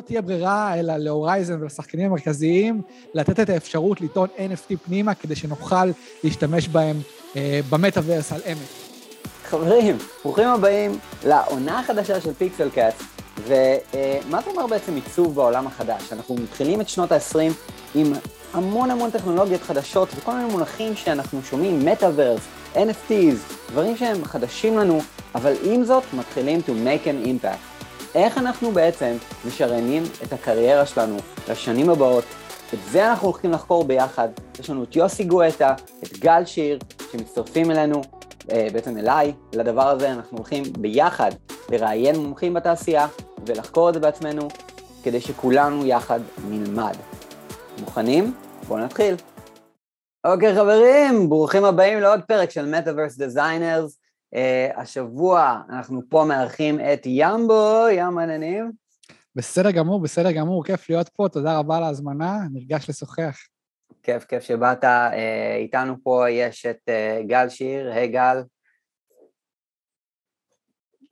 לא תהיה ברירה אלא להורייזן ולשחקנים המרכזיים לתת את האפשרות לטעון NFT פנימה כדי שנוכל להשתמש בהם אה, במטאוורס על אמת. חברים, ברוכים הבאים לעונה החדשה של פיקסל קאט, ומה זה אומר בעצם עיצוב בעולם החדש? אנחנו מתחילים את שנות ה-20 עם המון המון טכנולוגיות חדשות וכל מיני מונחים שאנחנו שומעים, מטאוורס, NFTs, דברים שהם חדשים לנו, אבל עם זאת מתחילים to make an impact. איך אנחנו בעצם משריינים את הקריירה שלנו לשנים הבאות. את זה אנחנו הולכים לחקור ביחד. יש לנו את יוסי גואטה, את גל שיר, שמצטרפים אלינו, אה, בעצם אליי, לדבר הזה. אנחנו הולכים ביחד לראיין מומחים בתעשייה ולחקור את זה בעצמנו, כדי שכולנו יחד נלמד. מוכנים? בואו נתחיל. אוקיי חברים, ברוכים הבאים לעוד פרק של Metaverse Designers. Uh, השבוע אנחנו פה מארחים את ימבו, ים עננים. בסדר גמור, בסדר גמור, כיף להיות פה, תודה רבה על ההזמנה, נרגש לשוחח. כיף, כיף שבאת. Uh, איתנו פה יש את uh, גל שיר, היי גל.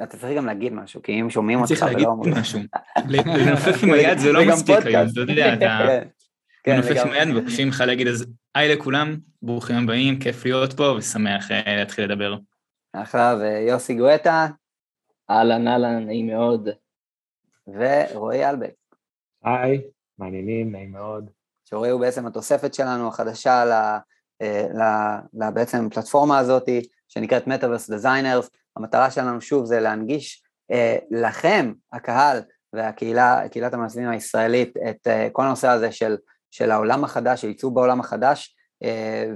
אתה צריך גם להגיד משהו, כי אם שומעים אותך ולא אומרים... צריך להגיד משהו. לנופף עם היד זה לא מספיק היום, אתה יודע, אתה כן, מנופף עם היד ומבקשים לך להגיד אז היי לכולם, ברוכים הבאים, כיף להיות פה ושמח להתחיל לדבר. אחלה, ויוסי גואטה. אהלן, אהלן, נעים מאוד. ורועי אלבק. היי, מעניינים, נעים מאוד. שרועי הוא בעצם התוספת שלנו החדשה ל, אה, ל, ל, בעצם פלטפורמה הזאת שנקראת Metaverse Designers. המטרה שלנו שוב זה להנגיש אה, לכם, הקהל והקהילה, קהילת המעצבים הישראלית, את אה, כל הנושא הזה של, של העולם החדש, של עיצוב בעולם החדש, אה,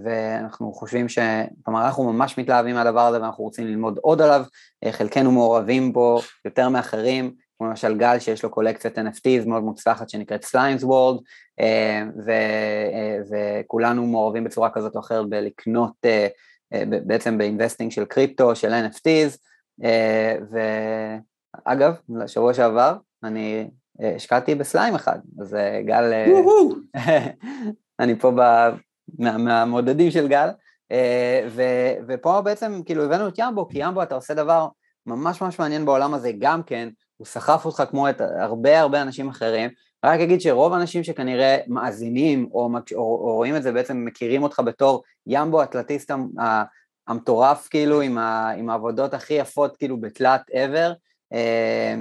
ואנחנו חושבים ש... כלומר, אנחנו ממש מתלהבים מהדבר הזה ואנחנו רוצים ללמוד עוד עליו, אה, חלקנו מעורבים בו יותר מאחרים, כמו למשל גל שיש לו קולקציית NFTs מאוד מוצלחת שנקראת Slimes World, אה, ו... וכולנו מעורבים בצורה כזאת או אחרת בלקנות, בעצם באינבסטינג של קריפטו, של NFTs, ואגב, לשבוע שעבר אני השקעתי בסליים אחד, אז גל, אני פה מה, מהמודדים של גל, אה, ו, ופה בעצם כאילו הבאנו את ימבו, כי ימבו אתה עושה דבר ממש ממש מעניין בעולם הזה גם כן, הוא סחף אותך כמו את הרבה הרבה אנשים אחרים, רק אגיד שרוב האנשים שכנראה מאזינים או, או, או רואים את זה בעצם מכירים אותך בתור ימבו אטלטיסט המטורף כאילו עם, ה, עם העבודות הכי יפות כאילו בתלת ever, אה,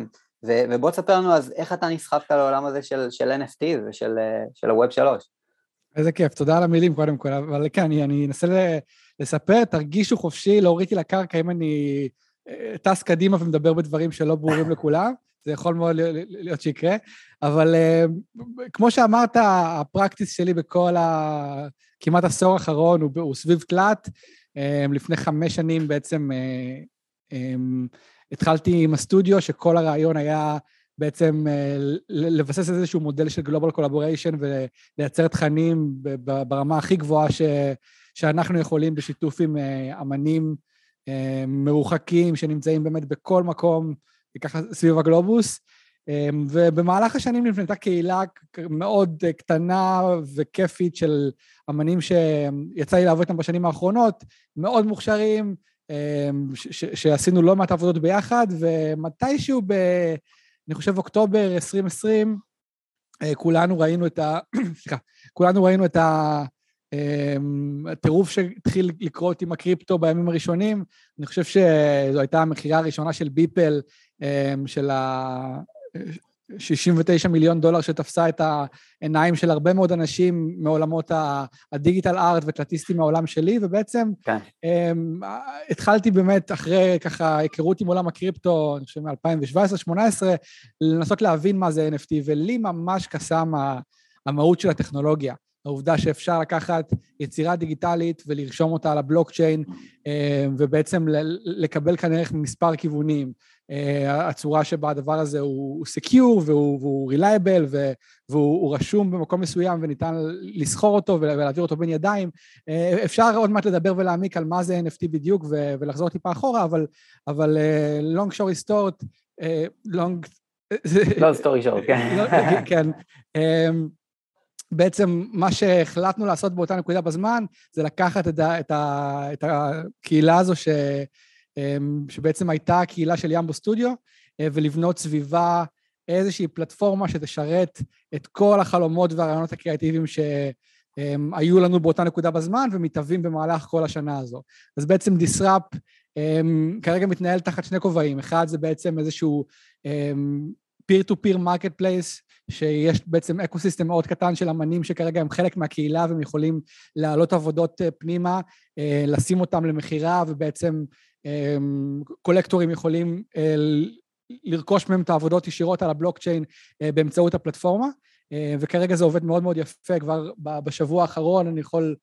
ובוא תספר לנו אז איך אתה נסחפת לעולם הזה של, של NFT ושל של הווב שלוש. איזה כיף, תודה על המילים קודם כל, אבל כן, אני, אנסה לספר, תרגישו חופשי להוריד אותי לקרקע אם אני אה, טס קדימה ומדבר בדברים שלא ברורים לכולם, זה יכול מאוד להיות שיקרה, אבל אה, כמו שאמרת, הפרקטיס שלי בכל ה... כמעט עשור האחרון הוא, הוא סביב תלת, אה, לפני חמש שנים בעצם התחלתי עם הסטודיו, שכל הרעיון היה בעצם אה, לבסס איזשהו מודל של global collaboration ולייצר תכנים ברמה הכי גבוהה ש, שאנחנו יכולים בשיתוף עם אה, אמנים אה, מרוחקים שנמצאים באמת בכל מקום, ככה סביב הגלובוס. ובמהלך השנים נבנתה קהילה מאוד קטנה וכיפית של אמנים שיצא לי לעבוד איתם בשנים האחרונות, מאוד מוכשרים, שעשינו לא מעט עבודות ביחד, ומתישהו ב... אני חושב אוקטובר 2020, אה, כולנו ראינו את ה... סליחה, כולנו ראינו את אמ, הטירוף שהתחיל לקרות עם הקריפטו בימים הראשונים. אני חושב שזו הייתה המכירה הראשונה של ביפל, אמ, של ה... 69 מיליון דולר שתפסה את העיניים של הרבה מאוד אנשים מעולמות הדיגיטל ארט וקלטיסטים מהעולם שלי, ובעצם כן. um, התחלתי באמת, אחרי ככה היכרות עם עולם הקריפטו, אני חושב מ-2017-2018, לנסות להבין מה זה NFT, ולי ממש קסם המהות של הטכנולוגיה. העובדה שאפשר לקחת יצירה דיגיטלית ולרשום אותה על הבלוקצ'יין, ובעצם לקבל כאן ערך ממספר כיוונים. אה, הצורה שבה הדבר הזה הוא סקיור והוא, והוא רילייבל והוא רשום במקום מסוים וניתן לסחור אותו ולהעביר אותו בין ידיים. אה, אפשר עוד מעט לדבר ולהעמיק על מה זה NFT בדיוק ולחזור טיפה אחורה, אבל, אבל אה, long story short, long... לא story short, כן. כן. בעצם מה שהחלטנו לעשות באותה נקודה בזמן זה לקחת את, ה, את, ה, את הקהילה הזו ש... אמ, שבעצם הייתה הקהילה של ימבו סטודיו, אה, ולבנות סביבה איזושהי פלטפורמה שתשרת את כל החלומות והרעיונות הקריאטיביים שהיו לנו באותה נקודה בזמן ומתהווים במהלך כל השנה הזו. אז בעצם דיסראפ כרגע מתנהל תחת שני כובעים, אחד זה בעצם איזשהו peer to peer marketplace שיש בעצם אקו סיסטם מאוד קטן של אמנים שכרגע הם חלק מהקהילה והם יכולים להעלות עבודות אה, פנימה, אה, לשים אותם למכירה ובעצם קולקטורים יכולים אה, לרכוש מהם את העבודות ישירות על הבלוקצ'יין באמצעות הפלטפורמה וכרגע זה עובד מאוד מאוד יפה. כבר בשבוע האחרון אני יכול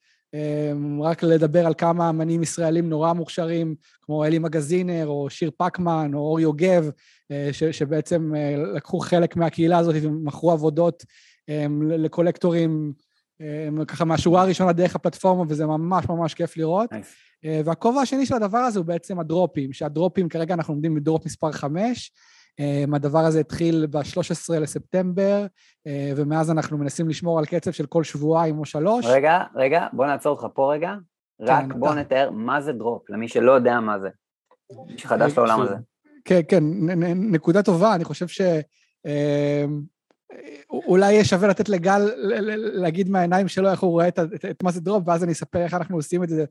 רק לדבר על כמה אמנים ישראלים נורא מוכשרים, כמו אלי מגזינר, או שיר פקמן, או אור יוגב, ש, שבעצם לקחו חלק מהקהילה הזאת ומכרו עבודות לקולקטורים ככה מהשורה הראשונה דרך הפלטפורמה, וזה ממש ממש כיף לראות. Nice. והכובע השני של הדבר הזה הוא בעצם הדרופים, שהדרופים כרגע אנחנו עומדים בדרופ מספר 5, אמ, הדבר הזה התחיל ב-13 לספטמבר, אה, ומאז אנחנו מנסים לשמור על קצב של כל שבועיים או שלוש. רגע, רגע, בוא נעצור אותך פה רגע. רק כן, בוא אתה... נתאר מה זה דרופ, למי שלא יודע מה זה. מי שחדש אה, לעולם הזה. כן, כן, נקודה טובה, אני חושב ש... אמ, אולי יהיה שווה לתת לגל להגיד מהעיניים שלו איך הוא רואה את, את, את מה זה דרופ, ואז אני אספר איך אנחנו עושים את זה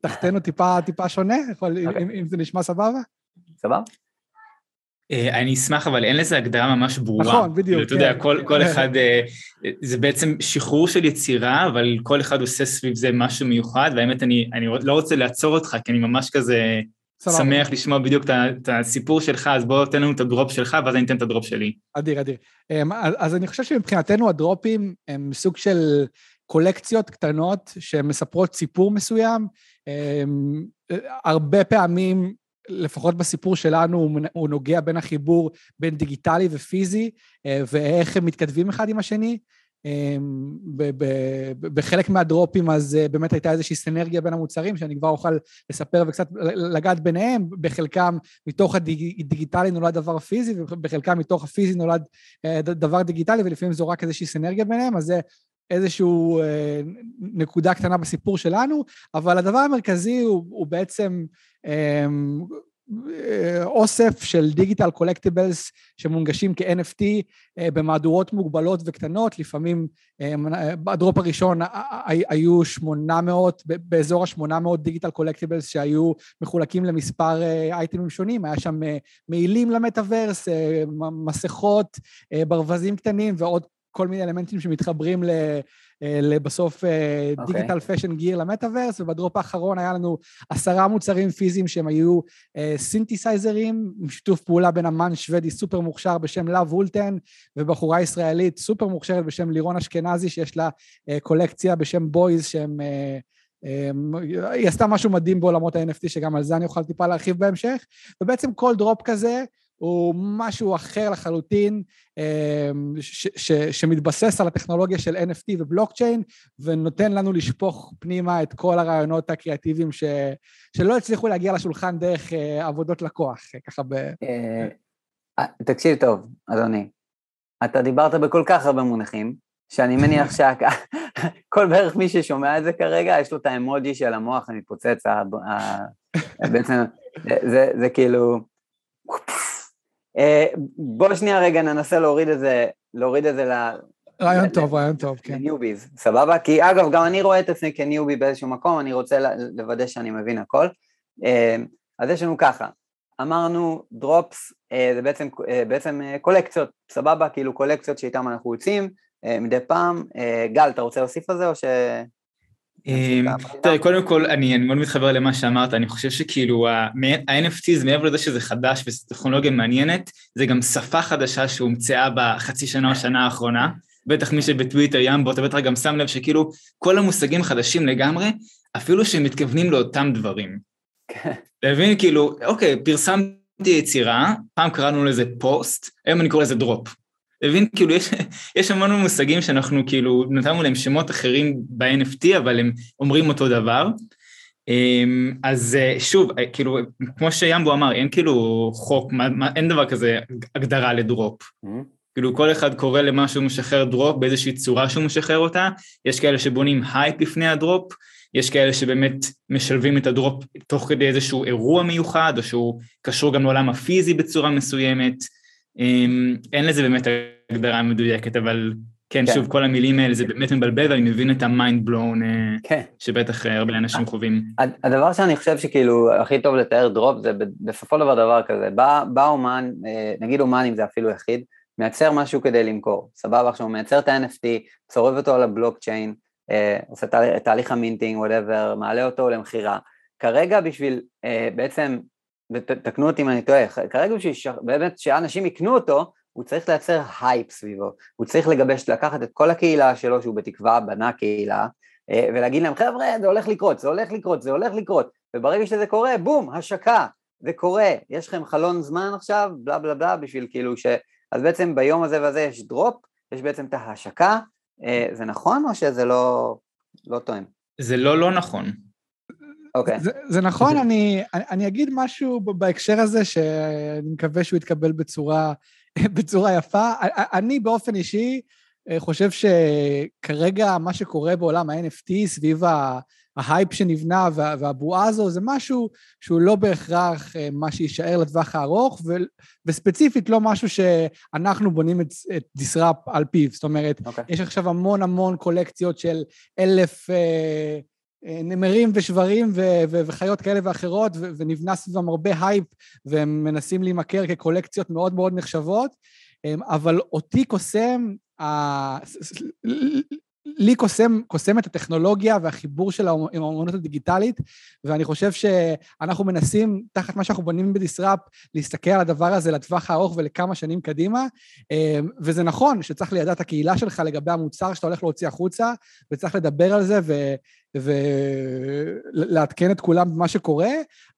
תחתנו טיפה, טיפה שונה, יכול, okay. אוקיי. אם, אם זה נשמע סבבה? סבבה. אה, אני אשמח, אבל אין לזה הגדרה ממש ברורה. נכון, בדיוק. אתה יודע, כן. כל, כל אחד, אה, זה בעצם שחרור של יצירה, אבל כל אחד עושה סביב זה משהו מיוחד, והאמת, אני, אני לא רוצה לעצור אותך, כי אני ממש כזה סבבה. שמח לשמוע בדיוק את הסיפור שלך, אז בוא תן לנו את הדרופ שלך, ואז אני אתן את הדרופ שלי. אדיר, אדיר. אמ, אז אני חושב שמבחינתנו הדרופים הם סוג של קולקציות קטנות שמספרות סיפור מסוים. אמ, הרבה פעמים לפחות בסיפור שלנו, הוא נוגע בין החיבור בין דיגיטלי ופיזי, אה, ואיך הם מתכתבים אחד עם השני. אה, בחלק מהדרופים אז אה, באמת הייתה איזושהי סנרגיה בין המוצרים, שאני כבר אוכל לספר וקצת לגעת ביניהם, בחלקם מתוך הדיגיטלי נולד דבר פיזי, ובחלקם מתוך הפיזי נולד דבר דיגיטלי, ולפעמים זו רק איזושהי סנרגיה ביניהם, אז זה איזושהי נקודה קטנה בסיפור שלנו, אבל הדבר המרכזי הוא, הוא בעצם אמ, אוסף של דיגיטל קולקטיבלס שמונגשים כ-NFT אה, במהדורות מוגבלות וקטנות, לפעמים ב drop הראשון היו 800, באזור ה-800 digital collectibles שהיו מחולקים למספר אה, אייטמים שונים, היה שם אה, מעילים למטאוורס, מסכות, ברווזים קטנים ועוד כל מיני אלמנטים שמתחברים ל... אה, בסוף digital fashion gear למטאוורס, וב drop האחרון היה לנו עשרה מוצרים פיזיים שהם היו סינתסייזרים, עם שיתוף פעולה בין אמן שוודי סופר מוכשר בשם לאב הולטן, ובחורה ישראלית סופר מוכשרת בשם לירון אשכנזי, שיש לה אה, קולקציה בשם בויז, שהם... אה, היא עשתה משהו מדהים בעולמות ה-NFT, שגם על זה אני אוכל טיפה להרחיב בהמשך, ובעצם כל drop כזה הוא משהו אחר לחלוטין, אמ, ש- ש- שמתבסס על הטכנולוגיה של NFT ובלוקצ'יין, ונותן לנו לשפוך פנימה את כל הרעיונות הקריאטיביים ש- שלא הצליחו להגיע לשולחן דרך אה, עבודות לקוח, ככה ב... אה, תקשיב טוב, אדוני. אתה דיברת בכל כך הרבה מונחים, שאני מניח שכל בערך מי ששומע את זה כרגע, יש לו את האמוג'י של המוח המתפוצץ, בעצם זה כאילו... אה, בוא שנייה רגע ננסה להוריד את זה, להוריד את זה ל... רעיון טוב, רעיון טוב, כן. לניוביז, סבבה? כי אגב, גם אני רואה את עצמי כניובי באיזשהו מקום, אני רוצה לוודא שאני מבין הכל. אה, אז יש לנו ככה, אמרנו דרופס אה, זה בעצם, בעצם קולקציות, סבבה? כאילו קולקציות שאיתן אנחנו יוצאים מדי פעם. גל, אתה רוצה להוסיף על זה או ש... אמ, תראה, קודם כל, אני מאוד מתחבר למה שאמרת, אני חושב שכאילו ה-NFT זה מעבר לזה שזה חדש וזו טכנולוגיה מעניינת, זה גם שפה חדשה שהומצאה בחצי שנה או שנה האחרונה, בטח מי שבטוויטר ימבו, אתה בטח גם שם לב שכאילו כל המושגים חדשים לגמרי, אפילו שהם מתכוונים לאותם דברים. כן. אתה מבין? כאילו, אוקיי, פרסמתי יצירה, פעם קראנו לזה פוסט, היום אני קורא לזה drop. מבין? כאילו יש, יש המון מושגים שאנחנו כאילו נתנו להם שמות אחרים ב-NFT, אבל הם אומרים אותו דבר. אמ, אז אה, שוב, אה, כאילו, כמו שימבו אמר, אין כאילו חוק, מה, מה, אין דבר כזה הגדרה ל drop. Mm-hmm. כאילו כל אחד קורא למה שהוא משחרר drop באיזושהי צורה שהוא משחרר אותה, יש כאלה שבונים הייפ לפני ה drop, יש כאלה שבאמת משלבים את ה drop תוך כדי איזשהו אירוע מיוחד, או שהוא קשור גם לעולם הפיזי בצורה מסוימת. אמ, אין לזה באמת הגדרה מדויקת, אבל כן, כן, שוב, כל המילים האלה זה באמת מבלבל, ואני מבין את ה mind blown, אה, כן. שבטח אה, הרבה אנשים חווים. הדבר שאני חושב שכאילו הכי טוב לתאר drop זה בסופו של דבר דבר כזה, בא, בא אומן, אה, נגיד אומן אם זה אפילו יחיד, מייצר משהו כדי למכור, סבבה, עכשיו הוא מייצר את ה-NFT, צורב אותו על הבלוקצ'יין, עושה תה, תהליך ה minting, whatever, מעלה אותו למכירה. כרגע בשביל בעצם, ותקנו אותי אם אני טועה, כרגע באמת שאנשים יקנו אותו, הוא צריך לייצר הייפ סביבו, הוא צריך לגבש, לקחת את כל הקהילה שלו, שהוא בתקווה בנה קהילה, אה, ולהגיד להם, חבר'ה, זה הולך לקרות, זה הולך לקרות, זה הולך לקרות, וברגע שזה קורה, בום, השקה, זה קורה, יש לכם חלון זמן עכשיו, בלה בלה בלה, בשביל כאילו ש... אז בעצם ביום הזה והזה יש דרופ, יש בעצם את ההשקה, אה, זה נכון או שזה לא, לא טוען? זה לא לא נכון. אוקיי. זה, זה נכון, אני, אני אגיד משהו בהקשר הזה שאני מקווה שהוא יתקבל בצורה בצורה יפה. אני באופן אישי אה, חושב שכרגע מה שקורה בעולם ה-NFT סביב ההייפ שנבנה והבועה הזו זה משהו שהוא לא בהכרח אה, מה שיישאר לטווח הארוך, וספציפית לא משהו שאנחנו בונים את, את דיסראפ על פיו. זאת אומרת, okay. אוקיי. יש עכשיו המון המון קולקציות של אלף... אה, נמרים ושברים ו- ו- וחיות כאלה ואחרות, ו- ונבנה סביבם הרבה הייפ, והם מנסים להימכר כקולקציות מאוד מאוד נחשבות, אמ, אבל אותי קוסם, לי קוסם, קוסם את הטכנולוגיה והחיבור שלה עם האמנות הדיגיטלית, ואני חושב שאנחנו מנסים, תחת מה שאנחנו בונים בדיסראפ, להסתכל על הדבר הזה לטווח הארוך ולכמה שנים קדימה, אמ, וזה נכון שצריך לידע את הקהילה שלך לגבי המוצר שאתה הולך להוציא החוצה, וצריך לדבר על זה ו... ולעדכן את כולם במה שקורה,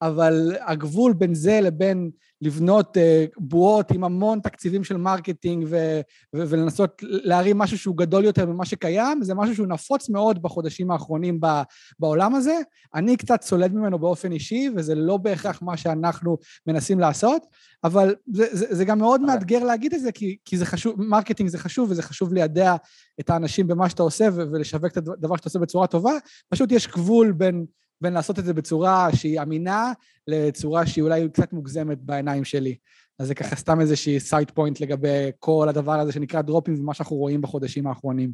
אבל הגבול בין זה לבין לבנות uh, בועות עם המון תקציבים של marketing ו- ו- ולנסות להרים משהו שהוא גדול יותר ממה שקיים, זה משהו שהוא נפוץ מאוד בחודשים האחרונים ב- בעולם הזה. אני קצת סולד ממנו באופן אישי, וזה לא בהכרח מה שאנחנו מנסים לעשות, אבל זה, זה, זה גם מאוד מאתגר להגיד את זה, כי, כי זה חשוב, marketing זה חשוב, וזה חשוב לידע את האנשים במה שאתה עושה ו- ולשווק את הדבר שאתה עושה בצורה טובה. פשוט יש גבול בין... בין לעשות את זה בצורה שהיא אמינה, לצורה שהיא אולי קצת מוגזמת בעיניים שלי. אז זה ככה סתם איזושהי side point לגבי כל הדבר הזה שנקרא דרופים ומה שאנחנו רואים בחודשים האחרונים.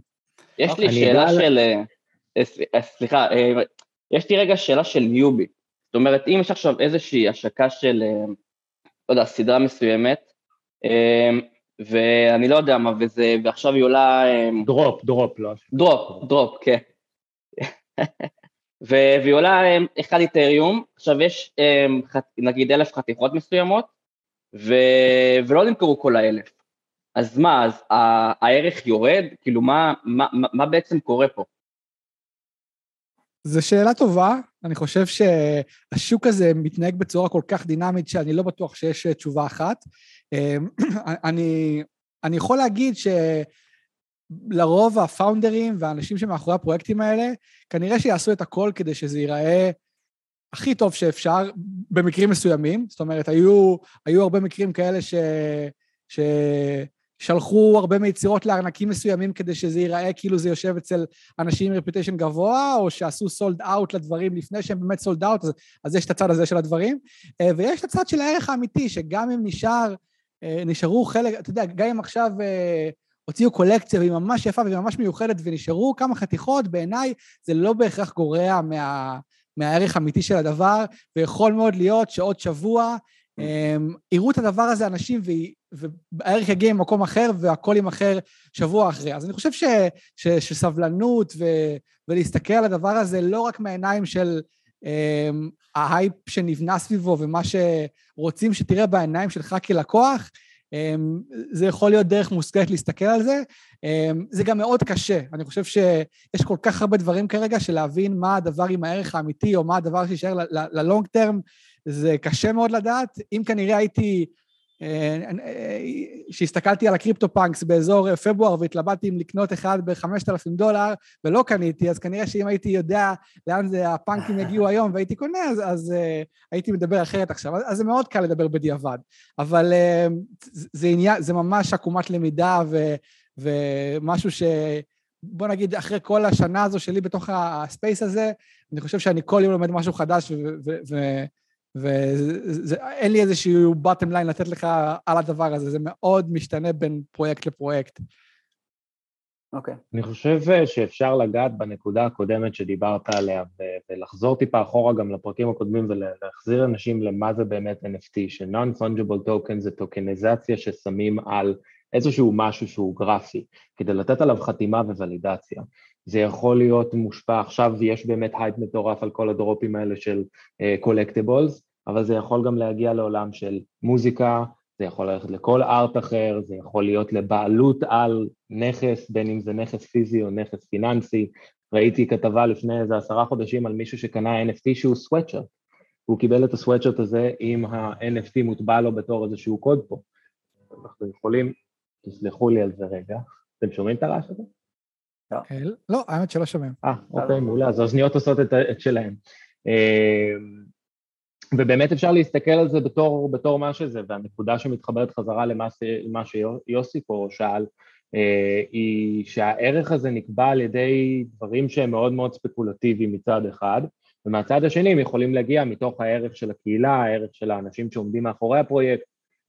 יש לי שאלה של... אה, אה, סליחה, אה, יש לי רגע שאלה של newbie. זאת אומרת, אם יש עכשיו איזושהי השקה של, לא יודע, סדרה מסוימת, ואני לא יודע מה, וזה, ועכשיו היא עולה... drop, drop, לא. drop, drop, כן. והיא עולה אחד איתריום, עכשיו יש נגיד אלף חתיכות מסוימות, ו... ולא נמכרו כל האלף. אז מה, אז הערך יורד? כאילו, מה, מה, מה בעצם קורה פה? זו שאלה טובה, אני חושב שהשוק הזה מתנהג בצורה כל כך דינמית שאני לא בטוח שיש תשובה אחת. אני, אני יכול להגיד ש... לרוב הפאונדרים והאנשים שמאחורי הפרויקטים האלה, כנראה שיעשו את הכל כדי שזה ייראה הכי טוב שאפשר, במקרים מסוימים. זאת אומרת, היו, היו הרבה מקרים כאלה ש... ששלחו הרבה מיצירות לארנקים מסוימים כדי שזה ייראה כאילו זה יושב אצל אנשים עם reputation גבוה, או שעשו sold out לדברים לפני שהם באמת sold out, אז, אז יש את הצד הזה של הדברים. אה, ויש את הצד של הערך האמיתי, שגם אם נשאר, אה, נשארו חלק, אתה יודע, גם אם עכשיו אה, הוציאו קולקציה והיא ממש יפה והיא ממש מיוחדת ונשארו כמה חתיכות, בעיניי זה לא בהכרח גורע מה, מהערך האמיתי של הדבר, ויכול מאוד להיות שעוד שבוע הם, יראו את הדבר הזה אנשים והערך יגיע ממקום אחר והכל יימכר שבוע אחרי. אז אני חושב ש, ש, שסבלנות ו, ולהסתכל על הדבר הזה לא רק מהעיניים של הם, ההייפ שנבנה סביבו ומה שרוצים שתראה בעיניים שלך כלקוח, אמ, זה יכול להיות דרך מושכלת להסתכל על זה. אמ, זה גם מאוד קשה. אני חושב שיש כל כך הרבה דברים כרגע של להבין מה הדבר עם הערך האמיתי, או מה הדבר שיישאר ללונג טרם, זה קשה מאוד לדעת. אם כנראה הייתי כשהסתכלתי על הקריפטו פאנקס באזור פברואר והתלבטתי אם לקנות אחד ב-5,000 דולר ולא קניתי, אז כנראה שאם הייתי יודע לאן זה הפאנקים יגיעו היום והייתי קונה, אז, אז uh, הייתי מדבר אחרת עכשיו. אז, אז זה מאוד קל לדבר בדיעבד. אבל uh, זה, עניין, זה ממש עקומת למידה ו, ומשהו ש... בוא נגיד, אחרי כל השנה הזו שלי בתוך הספייס הזה, אני חושב שאני כל יום לומד משהו חדש ו... ו, ו ואין לי איזשהו bottom line לתת לך על הדבר הזה, זה מאוד משתנה בין פרויקט לפרויקט. אוקיי. Okay. אני חושב אה, שאפשר לגעת בנקודה הקודמת שדיברת עליה ולחזור טיפה אחורה גם לפרקים הקודמים ולהחזיר אנשים למה זה באמת NFT, ש-non-fungible token זה טוקניזציה ששמים על איזשהו משהו שהוא גרפי, כדי לתת עליו חתימה וולידציה. זה יכול להיות מושפע, עכשיו יש באמת הייפ מטורף על כל הדרופים האלה של collectibles, uh, אבל זה יכול גם להגיע לעולם של מוזיקה, זה יכול ללכת לכל art אחר, זה יכול להיות לבעלות על נכס, בין אם זה נכס פיזי או נכס פיננסי. ראיתי כתבה לפני איזה עשרה חודשים על מישהו שקנה NFT שהוא סוואטשרט. הוא קיבל את הסוואטשרט הזה עם ה-NFT מוטבע לו בתור איזשהו קוד פה. אנחנו יכולים, תסלחו לי על זה רגע, אתם שומעים את הרעש הזה? לא. לא, האמת שלא שומעים. אה, אוקיי, מעולה, אז האוזניות עושות את שלהם. אמ, ובאמת אפשר להסתכל על זה בתור, בתור מה שזה, והנקודה שמתחברת חזרה למה שיוסי פה שאל, אה, היא שהערך הזה נקבע על ידי דברים שהם מאוד מאוד ספקולטיביים מצד אחד, ומהצד השני הם יכולים להגיע מתוך הערך של הקהילה, הערך של האנשים שעומדים מאחורי הפרויקט,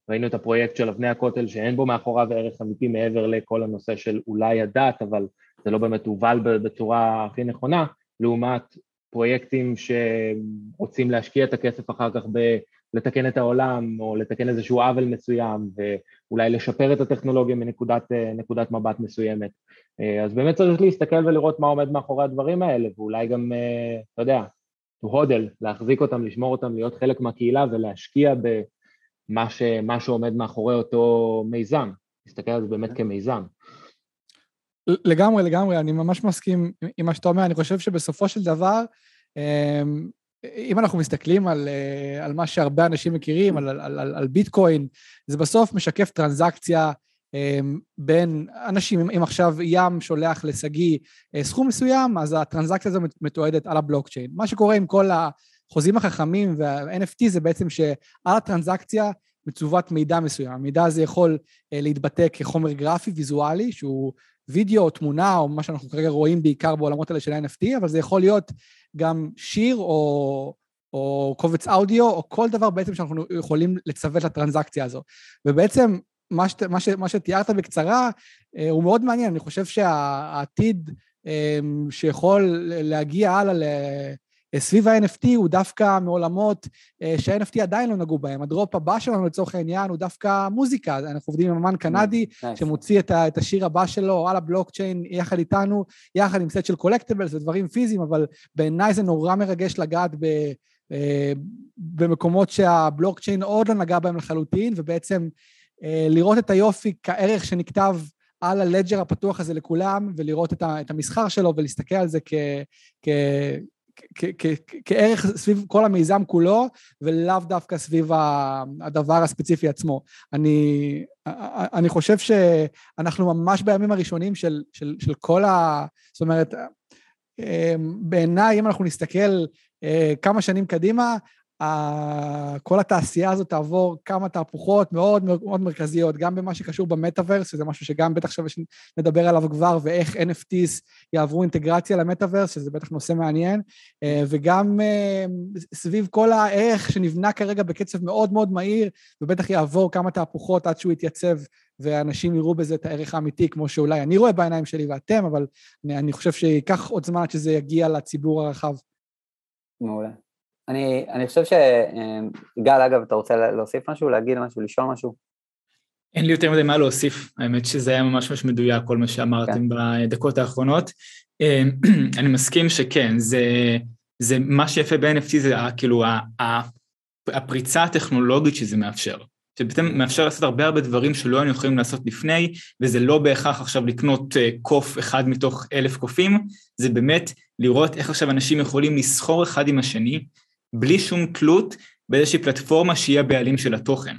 ראינו את הפרויקט של אבני הכותל שאין בו מאחוריו ערך אמיתי מעבר לכל הנושא של אולי הדת, אבל זה לא באמת הובל בצורה הכי נכונה, לעומת פרויקטים שרוצים להשקיע את הכסף אחר כך ב... לתקן את העולם או לתקן איזשהו עוול מסוים ואולי לשפר את הטכנולוגיה מנקודת מבט מסוימת. אז באמת צריך להסתכל ולראות מה עומד מאחורי הדברים האלה ואולי גם, אתה יודע, to hodl, להחזיק אותם, לשמור אותם, להיות חלק מהקהילה ולהשקיע במה ש, שעומד מאחורי אותו מיזם, להסתכל על זה באמת כמיזם. לגמרי, לגמרי, אני ממש מסכים עם מה שאתה אומר. אני חושב שבסופו של דבר, אמ, אם אנחנו מסתכלים על, אה, על מה שהרבה אנשים מכירים, על, על, על, על ביטקוין, זה בסוף משקף טרנזקציה אמ, בין אנשים. אם עכשיו ים שולח לשגיא אה, סכום מסוים, אז הטרנזקציה הזו מתועדת על הבלוקצ'יין. מה שקורה עם כל החוזים החכמים וה-NFT זה בעצם שעל הטרנזקציה מצוות מידע מסוים. המידע הזה יכול אה, להתבטא כחומר גרפי, ויזואלי, שהוא וידאו או תמונה, או מה שאנחנו כרגע רואים בעיקר בעולמות האלה של ה-NFT, אבל זה יכול להיות גם שיר או, או קובץ אודיו, או כל דבר בעצם שאנחנו יכולים לצוות לטרנזקציה הזו. ובעצם מה, שת, מה, ש, מה שתיארת בקצרה אה, הוא מאוד מעניין, אני חושב שהעתיד אה, שיכול להגיע הלאה סביב ה-NFT הוא דווקא מעולמות אה, שה-NFT עדיין לא נגעו בהם. הדרופ הבא שלנו לצורך העניין הוא דווקא מוזיקה. אנחנו עובדים עם אמן קנדי mm, שמוציא את, את השיר הבא שלו על הבלוקצ'יין יחד איתנו, יחד עם סט של קולקטיבלס ודברים פיזיים, אבל בעיניי זה נורא מרגש לגעת ב... אה, במקומות שהבלוקצ'יין עוד לא נגע בהם לחלוטין, ובעצם אה, לראות את היופי כערך שנכתב על הלג'ר הפתוח הזה לכולם, ולראות את המסחר שלו ולהסתכל על זה כ, כ, כערך סביב כל המיזם כולו, ולאו דווקא סביב הדבר הספציפי עצמו. אני, אני חושב שאנחנו ממש בימים הראשונים של, של, של כל ה... זאת אומרת, אמ, בעיניי, אם אנחנו נסתכל אה, כמה שנים קדימה, כל התעשייה הזאת תעבור כמה תהפוכות מאוד מאוד מרכזיות, גם במה שקשור במטאוורס, שזה משהו שגם בטח שווה שנדבר עליו כבר, ואיך NFTs יעברו אינטגרציה למטאוורס, שזה בטח נושא מעניין, אה, וגם אה, סביב כל הערך שנבנה כרגע בקצב מאוד מאוד מהיר, ובטח יעבור כמה תהפוכות עד שהוא יתייצב ואנשים יראו בזה את הערך האמיתי, כמו שאולי אני רואה בעיניים שלי ואתם, אבל אני, אני חושב שייקח עוד זמן עד שזה יגיע לציבור הרחב. מעולה. אני, אני חושב שגל, אגב, אתה רוצה להוסיף משהו, להגיד משהו, לשאול משהו? אין לי יותר מדי מה להוסיף, האמת שזה היה ממש ממש מדויק כל מה שאמרתם כן. בדקות האחרונות. אמ, אני מסכים שכן, זה, זה מה שיפה ב-NFT זה כאילו הפריצה הטכנולוגית שזה מאפשר. שבעצם מאפשר לעשות הרבה הרבה דברים שלא היינו יכולים לעשות לפני, וזה לא בהכרח עכשיו לקנות אה, קוף אחד מתוך אלף קופים, זה באמת לראות איך עכשיו אנשים יכולים לסחור אחד עם השני, בלי שום תלות באיזושהי פלטפורמה שהיא הבעלים של התוכן.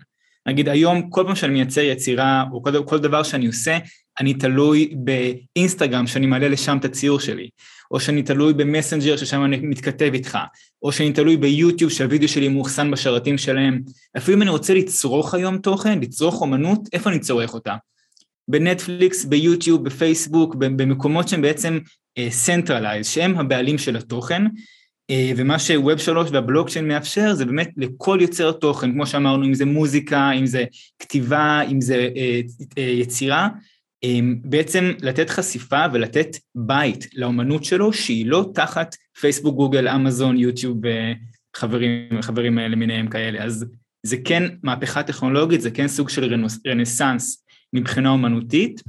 נגיד היום כל פעם שאני מייצר יצירה או כל, כל דבר שאני עושה, אני תלוי באינסטגרם שאני מעלה לשם את הציור שלי, או שאני תלוי במסנג'ר ששם אני מתכתב איתך, או שאני תלוי ביוטיוב שהווידאו שלי מאוחסן בשרתים שלהם. אפילו אם אני רוצה לצרוך היום תוכן, לצרוך אומנות, איפה אני צורך אותה? בנטפליקס, ביוטיוב, בפייסבוק, במקומות שהם בעצם centralized, uh, שהם הבעלים של התוכן, אה, ומה ש Web 3 והבלוקצ'יין מאפשר זה באמת לכל יוצר תוכן, כמו שאמרנו, אם זה מוזיקה, אם זה כתיבה, אם זה יצירה, בעצם לתת חשיפה ולתת בית לאומנות שלו שהיא לא תחת פייסבוק, גוגל, אמזון, יוטיוב וחברים חברים למיניהם כאלה. אז זה כן מהפכה טכנולוגית, זה כן סוג של רנסאנס מבחינה אומנותית,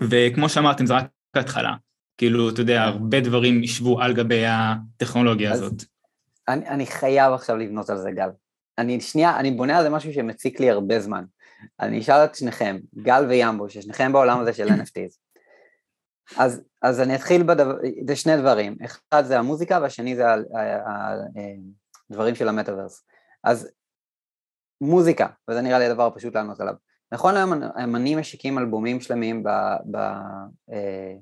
וכמו שאמרתם, זה רק ההתחלה. כאילו, אתה יודע, הרבה דברים ישבו על גבי הטכנולוגיה הזאת. אני, אני חייב עכשיו לבנות על זה, גל. אני שנייה, אני בונה על זה משהו שמציק לי הרבה זמן. אני אשאל את שניכם, גל וימבו, ששניכם בעולם הזה של NFTs. אז, אז אני אתחיל בדבר, זה שני דברים, אחד זה המוזיקה והשני זה הדברים של המטאוורס. אז מוזיקה, וזה נראה לי הדבר הפשוט לענות עליו. נכון היום אמנים משיקים אלבומים שלמים ב, ב, אה,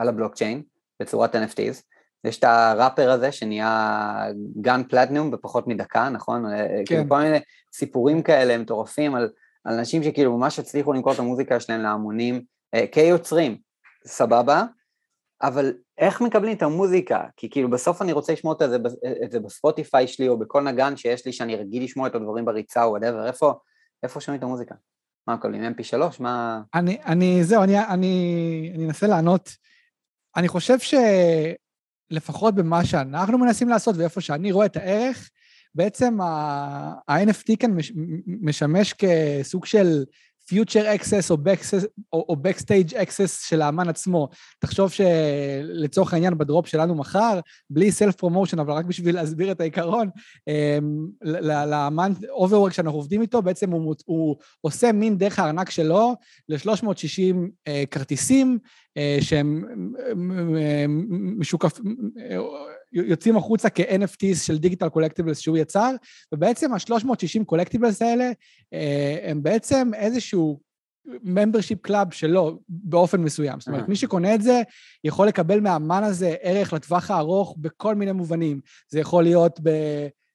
על הבלוקצ'יין בצורת NFTs, יש את הראפר הזה שנהיה גן פלטנום בפחות מדקה, נכון? אה, כן. כאילו כל מיני סיפורים כאלה מטורפים על, על אנשים שכאילו ממש הצליחו למכור את המוזיקה שלהם להמונים אה, כיוצרים, סבבה, אבל איך מקבלים את המוזיקה? כי כאילו בסוף אני רוצה לשמוע את זה, את זה בספוטיפיי שלי או בכל נגן שיש לי שאני רגיל לשמוע את הדברים בריצה או whatever, איפה, איפה שומעים את המוזיקה? מה מקבלים? mp3? מה... אני, אני, זהו, אני, אני, אני אנסה לענות. אני חושב שלפחות במה שאנחנו מנסים לעשות ואיפה שאני רואה את הערך, בעצם ה-NFT כאן משמש כסוג של future access או, Backstage access של האמן עצמו. תחשוב שלצורך העניין ב drop שלנו מחר, בלי self promotion, אבל רק בשביל להסביר את העיקרון, אמ, לאמן אוברוורד שאנחנו עובדים איתו, בעצם הוא, הוא עושה מין דרך הארנק שלו ל-360 אה, כרטיסים שהם משוקף... יוצאים החוצה כ-NFTs של digital collectibles שהוא יצר, ובעצם ה-360 collectibles האלה אה, הם בעצם איזשהו membership club שלו באופן מסוים. זאת אומרת, מי שקונה את זה יכול לקבל מהאמן הזה ערך לטווח הארוך בכל מיני מובנים. זה יכול להיות ב...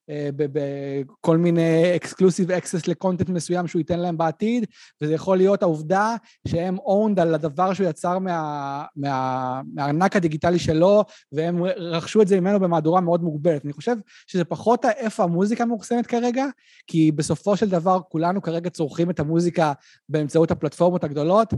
אה, בכל מיני exclusive access ל content מסוים שהוא ייתן להם בעתיד, וזה יכול להיות העובדה שהם owned על הדבר שהוא יצר מה, מה, מהארנק הדיגיטלי שלו, והם רכשו את זה ממנו במהדורה מאוד מוגבלת. אני חושב שזה פחות איפה המוזיקה מאוחסנת כרגע, כי בסופו של דבר כולנו כרגע צורכים את המוזיקה באמצעות הפלטפורמות הגדולות,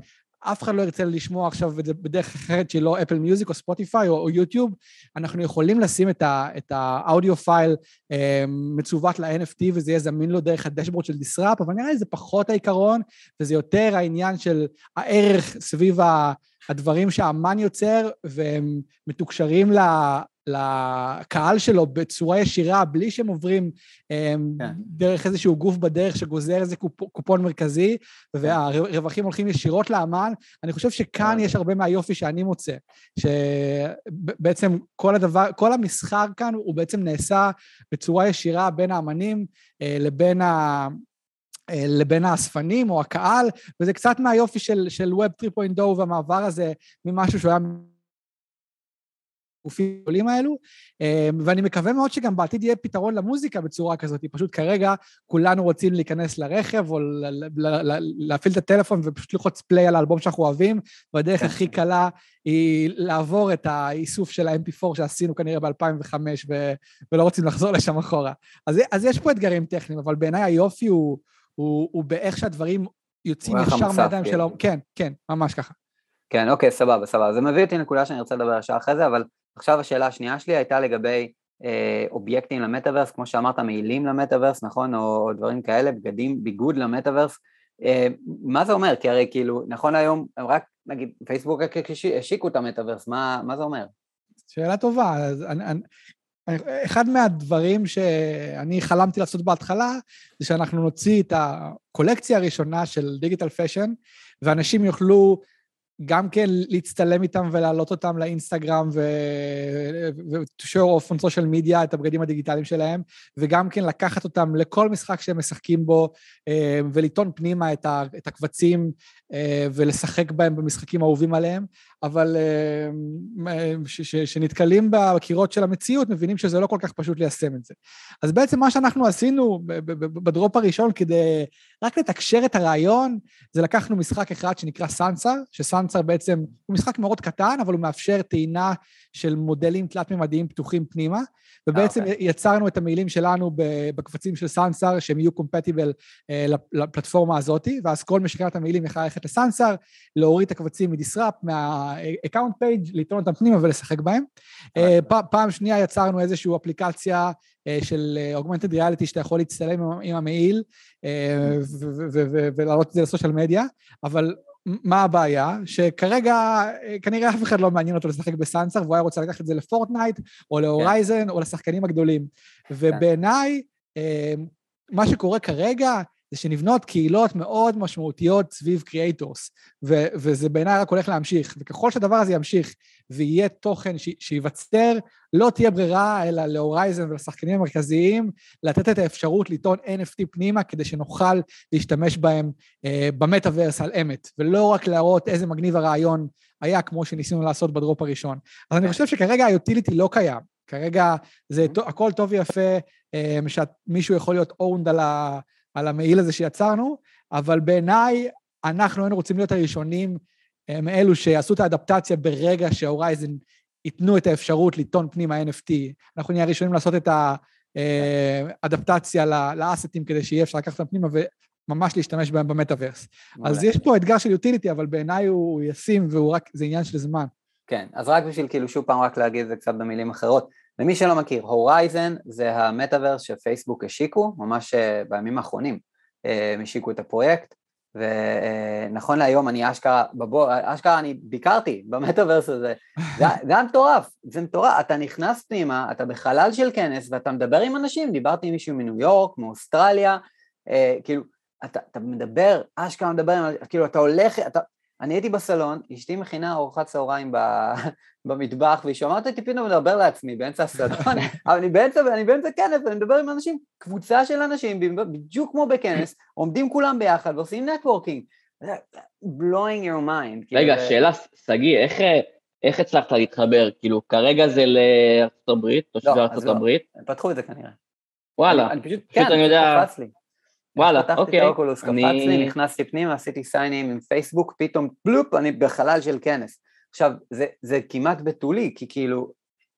אף אחד לא ירצה לשמוע עכשיו את זה בדרך אחרת שהיא לא אפל מיוזיק או ספוטיפיי או, יוטיוב, אנחנו יכולים לשים את, ה, את ה audio file אה, מצוות ל-NFT וזה יהיה זמין לו דרך ה dashboard של דיסראפ, אבל נראה לי זה פחות העיקרון, וזה יותר העניין של הערך סביב הדברים שהאמן יוצר, והם מתוקשרים לקהל שלו בצורה ישירה, בלי שהם עוברים אמ, כן. דרך איזשהו גוף בדרך שגוזר איזה קופ, קופון מרכזי, והרווחים הולכים ישירות לאמן. אני חושב שכאן יש הרבה מהיופי שאני מוצא, שבעצם כל הדבר, כל המסחר כאן הוא בעצם נעשה בצורה ישירה בין האמנים אה, לבין ה... אה, לבין האספנים או הקהל, וזה קצת מהיופי של, של Web 3.0 והמעבר הזה ממשהו שהוא היה הגופים הגדולים האלו, אמ, ואני מקווה מאוד שגם בעתיד יהיה פתרון למוזיקה בצורה כזאת, פשוט כרגע כולנו רוצים להיכנס לרכב או להפעיל את הטלפון ופשוט ללחוץ פליי על האלבום שאנחנו אוהבים, והדרך הכי קלה היא לעבור את האיסוף של ה-MP4 שעשינו כנראה ב-2005 ו- ולא רוצים לחזור לשם אחורה. אז, אז יש פה אתגרים טכניים, אבל בעיניי היופי הוא, הוא, הוא באיך שהדברים יוצאים ישר מהידיים כן. שלו. כן, כן, ממש ככה. כן, אוקיי, סבבה, סבבה. זה מביא אותי לנקודה שאני רוצה לדבר ישר אחרי זה, אבל עכשיו השאלה השנייה שלי הייתה לגבי אה, אובייקטים למטאוורס, כמו שאמרת, מעילים למטאוורס, נכון? או, או דברים כאלה, בגדים, ביגוד למטאוורס. אה, מה זה אומר? כי הרי כאילו, נכון היום, רק, נגיד, פייסבוק השיקו את המטאוורס, מה, מה זה אומר? שאלה טובה. אז אני, אני, אחד מהדברים שאני חלמתי לעשות בהתחלה, זה שאנחנו נוציא את הקולקציה הראשונה של דיגיטל פשן, ואנשים יוכלו גם כן להצטלם איתם ולהעלות אותם לאינסטגרם ו-show off on social media את הבגדים הדיגיטליים שלהם, וגם כן לקחת אותם לכל משחק שהם משחקים בו אה, ולטעון פנימה את הקבצים אה, ולשחק בהם במשחקים האהובים עליהם, אבל כשנתקלים אה, בקירות של המציאות, מבינים שזה לא כל כך פשוט ליישם את זה. אז בעצם מה שאנחנו עשינו בדרופ הראשון כדי רק לתקשר את הרעיון, זה לקחנו משחק אחד שנקרא סנסה, שסנסה סנסר בעצם, הוא משחק מאוד קטן, אבל הוא מאפשר טעינה של מודלים תלת-ממדיים פתוחים פנימה, ובעצם okay. אוקיי. יצרנו את המעילים שלנו בקבצים של סנסר, שהם יהיו קומפטיבל אה, לפלטפורמה הזאת, ואז כל את המעילים יכול ללכת לסנסר, להוריד את הקבצים מדיסראפ, מה-account page, לטעון אותם פנימה ולשחק בהם. Okay. אה, פעם שנייה יצרנו איזושהי אפליקציה אה, של אוגמנטד ריאליטי שאתה יכול להצטלם עם המעיל ולהעלות את זה לסושיאל מדיה, אבל מה הבעיה? שכרגע כנראה אף אחד לא מעניין אותו לשחק בסנסר, והוא היה רוצה לקחת את זה לפורטנייט, או להורייזן, כן. או לשחקנים הגדולים. כן. ובעיניי, אה, מה שקורה כרגע, זה שנבנות קהילות מאוד משמעותיות סביב creators, וזה בעיניי רק הולך להמשיך. וככל שהדבר הזה ימשיך ויהיה תוכן ש- שייווצר, לא תהיה ברירה אלא להורייזן ולשחקנים המרכזיים לתת את האפשרות לטעון NFT פנימה כדי שנוכל להשתמש בהם אה, במטאוורס על אמת, ולא רק להראות איזה מגניב הרעיון היה כמו שניסינו לעשות ב drop הראשון. אז אני חושב שכרגע היוטיליטי לא קיים. כרגע זה הכל טוב ויפה, אה, שמישהו יכול להיות owned על ה... על המעיל הזה שיצרנו, אבל בעיניי אנחנו היינו רוצים להיות הראשונים מאלו שיעשו את האדפטציה ברגע שההורייזן ייתנו את האפשרות לטעון פנימה NFT. אנחנו נהיה הראשונים לעשות את האדפטציה לאסטים כדי שיהיה אפשר לקחת אותם פנימה וממש להשתמש בהם במטאוורס. אז יש פה אתגר של יוטיליטי, אבל בעיניי הוא ישים והוא רק, זה עניין של זמן. כן, אז רק בשביל כאילו שוב פעם רק להגיד את זה קצת במילים אחרות. למי שלא מכיר, הורייזן זה המטאוורס שפייסבוק השיקו, ממש אה, בימים האחרונים אה, הם השיקו את הפרויקט, ונכון להיום אני אשכרה, בבור, אשכרה אני ביקרתי במטאוורס הזה, זה, היה מטורף, זה מטורף, אתה נכנס פנימה, אתה בחלל של כנס ואתה מדבר עם אנשים, דיברתי עם מישהו מניו יורק, מאוסטרליה, אה, כאילו, אתה, אתה מדבר, אשכרה מדבר כאילו אתה הולך, אתה, אני הייתי בסלון, אשתי מכינה ארוחת צהריים במטבח, והיא שומעת אותי פתאום מדבר לעצמי באמצע הסלון, אבל אני באמצע, אני באמצע כנס, ואני מדבר עם אנשים, קבוצה של אנשים, בדיוק כמו בכנס, עומדים כולם ביחד ועושים נטוורקינג. blowing your mind. כאילו, רגע, שאלה, שגיא, איך, איך הצלחת להתחבר? כאילו, כרגע זה לארצות הברית, תושבי לא, ארצות לא. הברית? פתחו את זה כנראה. וואלה, אני פשוט, כן, אני יודע... וואלה, אוקיי. פתחתי את האוקולוס, קפץ לי, נכנסתי פנימה, עשיתי סיינים עם פייסבוק, פתאום פלופ, אני בחלל של כנס. עכשיו, זה, זה כמעט בתולי, כי כאילו,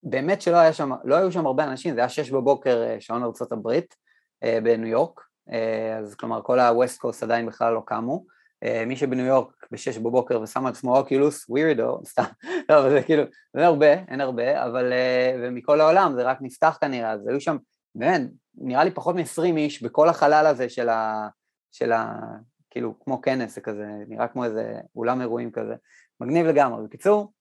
באמת שלא היה שם, לא היו שם הרבה אנשים, זה היה שש בבוקר אה, שעון הברית אה, בניו יורק, אה, אז כלומר כל ה-West Coast עדיין בכלל לא קמו. מי שבניו יורק בשש בבוקר ושם על עצמו אוקילוס, ווירדו, סתם, לא, אבל זה כאילו, אין הרבה, אין הרבה, אבל, ומכל העולם זה רק נפתח כנראה, אז היו שם, באמת, נראה לי פחות מ-20 איש בכל החלל הזה של ה... של ה... כאילו, כמו כנס, זה כזה, נראה כמו איזה אולם אירועים כזה. מגניב לגמרי. בקיצור,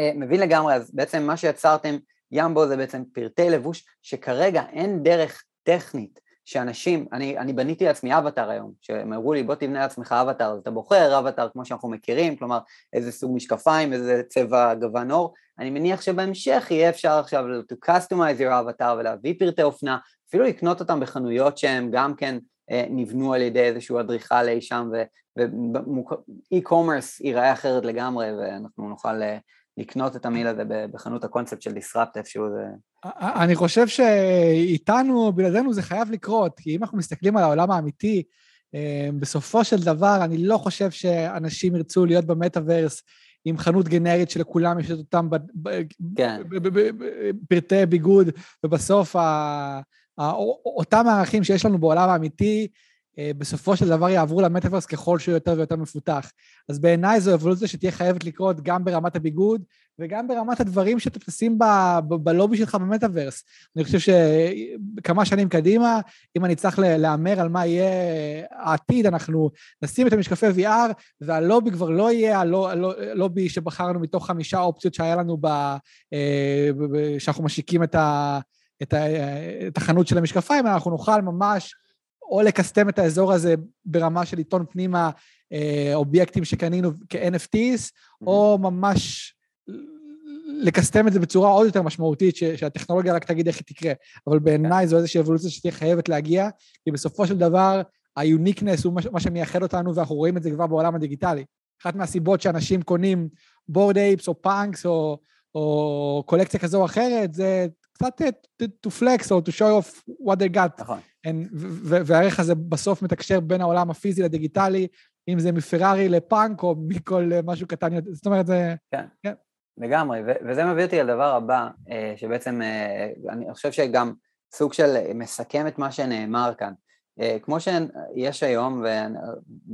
אה, מבין לגמרי, אז בעצם מה שיצרתם, ימבו זה בעצם פרטי לבוש שכרגע אין דרך טכנית שאנשים, אני, אני בניתי לעצמי אבטאר היום, שהם אמרו לי בוא תבנה לעצמך אבטאר, אז אתה בוחר אבטאר כמו שאנחנו מכירים, כלומר איזה סוג משקפיים, איזה צבע גוון עור, אני מניח שבהמשך יהיה אפשר עכשיו to customize your avatar ולהביא פרטי אופנה, אפילו לקנות אותם בחנויות שהם גם כן אה, נבנו על ידי איזשהו אדריכל אי שם, ואי-קומרס ייראה אחרת לגמרי, ואנחנו נוכל אה, לקנות את המיל הזה בחנות הקונספט של דיסרפט איפשהו זה... אני חושב שאיתנו, בלעדינו זה חייב לקרות, כי אם אנחנו מסתכלים על העולם האמיתי, אה, בסופו של דבר אני לא חושב שאנשים ירצו להיות במטאוורס עם חנות גנרית שלכולם יש את אותם כן. פרטי ביגוד, ובסוף אותם הערכים שיש לנו בעולם האמיתי, בסופו של דבר יעברו למטאוורס ככל שהוא יותר ויותר מפותח. אז בעיניי זו אבולוציה שתהיה חייבת לקרות גם ברמת הביגוד וגם ברמת הדברים שאתה תשים בלובי שלך במטאוורס. אני חושב שכמה שנים קדימה, אם אני צריך להמר על מה יהיה העתיד, אנחנו נשים את המשקפי VR, והלובי כבר לא יהיה הלובי שבחרנו מתוך חמישה אופציות שהיה לנו ב... אה, שאנחנו משיקים את ה... את, ה, את החנות של המשקפיים, אנחנו נוכל ממש או לקסטם את האזור הזה ברמה של עיתון פנימה אה, אובייקטים שקנינו כ-NFTs, mm-hmm. או ממש לקסטם את זה בצורה עוד יותר משמעותית, ש, שהטכנולוגיה רק תגיד איך היא תקרה. אבל בעיניי זו איזושהי אבולוציה שתהיה חייבת להגיע, כי בסופו של דבר ה uniqueness הוא מה שמייחד אותנו, ואנחנו רואים את זה כבר בעולם הדיגיטלי. אחת מהסיבות שאנשים קונים בורד אייפס או פאנקס או, או קולקציה כזו או אחרת, זה קצת to flex או to show off what they got. נכון. והערך הזה בסוף מתקשר בין העולם הפיזי לדיגיטלי, אם זה מפרארי לפאנק או מכל משהו קטן יותר, זאת אומרת, זה... כן, כן. לגמרי, וזה מביא אותי לדבר הבא, שבעצם אני חושב שגם סוג של מסכם את מה שנאמר כאן. כמו שיש היום,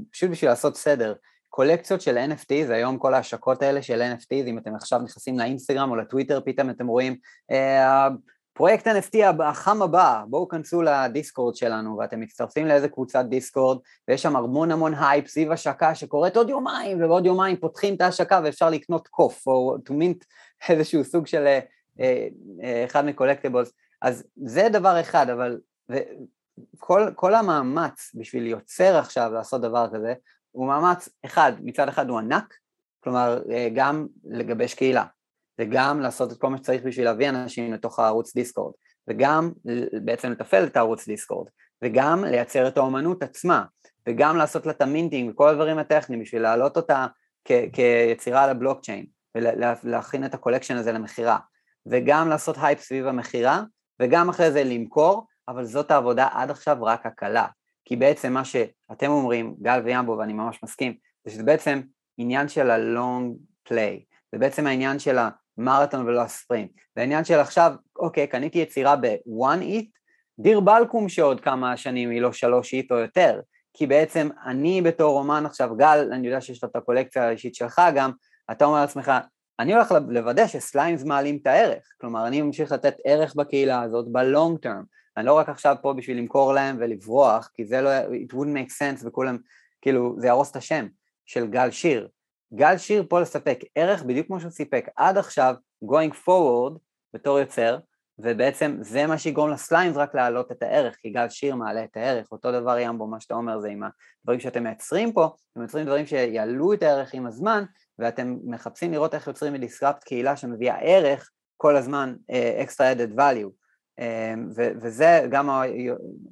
ופשוט בשביל לעשות סדר, קולקציות של NFTs, היום כל ההשקות האלה של NFTs, אם אתם עכשיו נכנסים לאינסטגרם או לטוויטר, פתאום אתם רואים, אה, פרויקט NFT החם הבא, בואו כנסו לדיסקורד שלנו ואתם מצטרפים לאיזה קבוצת דיסקורד ויש שם המון המון הייפ סביב השקה שקורית עוד יומיים ובעוד יומיים פותחים את ההשקה ואפשר לקנות קוף או to mint איזשהו סוג של אה, אה, אחד מקולקטיבולס אז זה דבר אחד אבל כל, כל המאמץ בשביל יוצר עכשיו לעשות דבר כזה הוא מאמץ, אחד, מצד אחד הוא ענק, כלומר אה, גם לגבש קהילה, וגם לעשות את כל מה שצריך בשביל להביא אנשים לתוך הערוץ דיסקורד, וגם בעצם לתפעל את הערוץ דיסקורד, וגם לייצר את האומנות עצמה, וגם לעשות לה את המינטינג וכל הדברים הטכניים בשביל להעלות אותה כ- כיצירה על הבלוקצ'יין, ולהכין את ה collection הזה למכירה, וגם לעשות הייפ סביב המכירה, וגם אחרי זה למכור, אבל זאת העבודה עד עכשיו רק הקלה. כי בעצם מה שאתם אומרים, גל וימבו, ואני ממש מסכים, זה שזה בעצם עניין של ה-long play, זה בעצם העניין של המרתון ולא הספרינט, זה העניין של עכשיו, אוקיי, קניתי יצירה ב-one ETH, דיר בלקום שעוד כמה שנים היא לא שלוש ETH או יותר, כי בעצם אני בתור אומן עכשיו, גל, אני יודע שיש לו את הקולקציה האישית שלך גם, אתה אומר לעצמך, אני הולך לוודא שסליימס מעלים את הערך, כלומר אני ממשיך לתת ערך בקהילה הזאת ב-long term, אני לא רק עכשיו פה בשביל למכור להם ולברוח, כי זה לא, it wouldn't make sense וכולם, כאילו, זה יהרוס את השם של גל שיר. גל שיר פה לספק ערך בדיוק כמו שהוא סיפק עד עכשיו, going forward בתור יוצר, ובעצם זה מה שיגרום לסליימס רק להעלות את הערך, כי גל שיר מעלה את הערך, אותו דבר ימבו, מה שאתה אומר זה עם הדברים שאתם מייצרים פה, אתם מייצרים דברים שיעלו את הערך עם הזמן, ואתם מחפשים לראות איך יוצרים מדיסקרפט קהילה שמביאה ערך כל הזמן uh, extra added value. אמ, וזה גם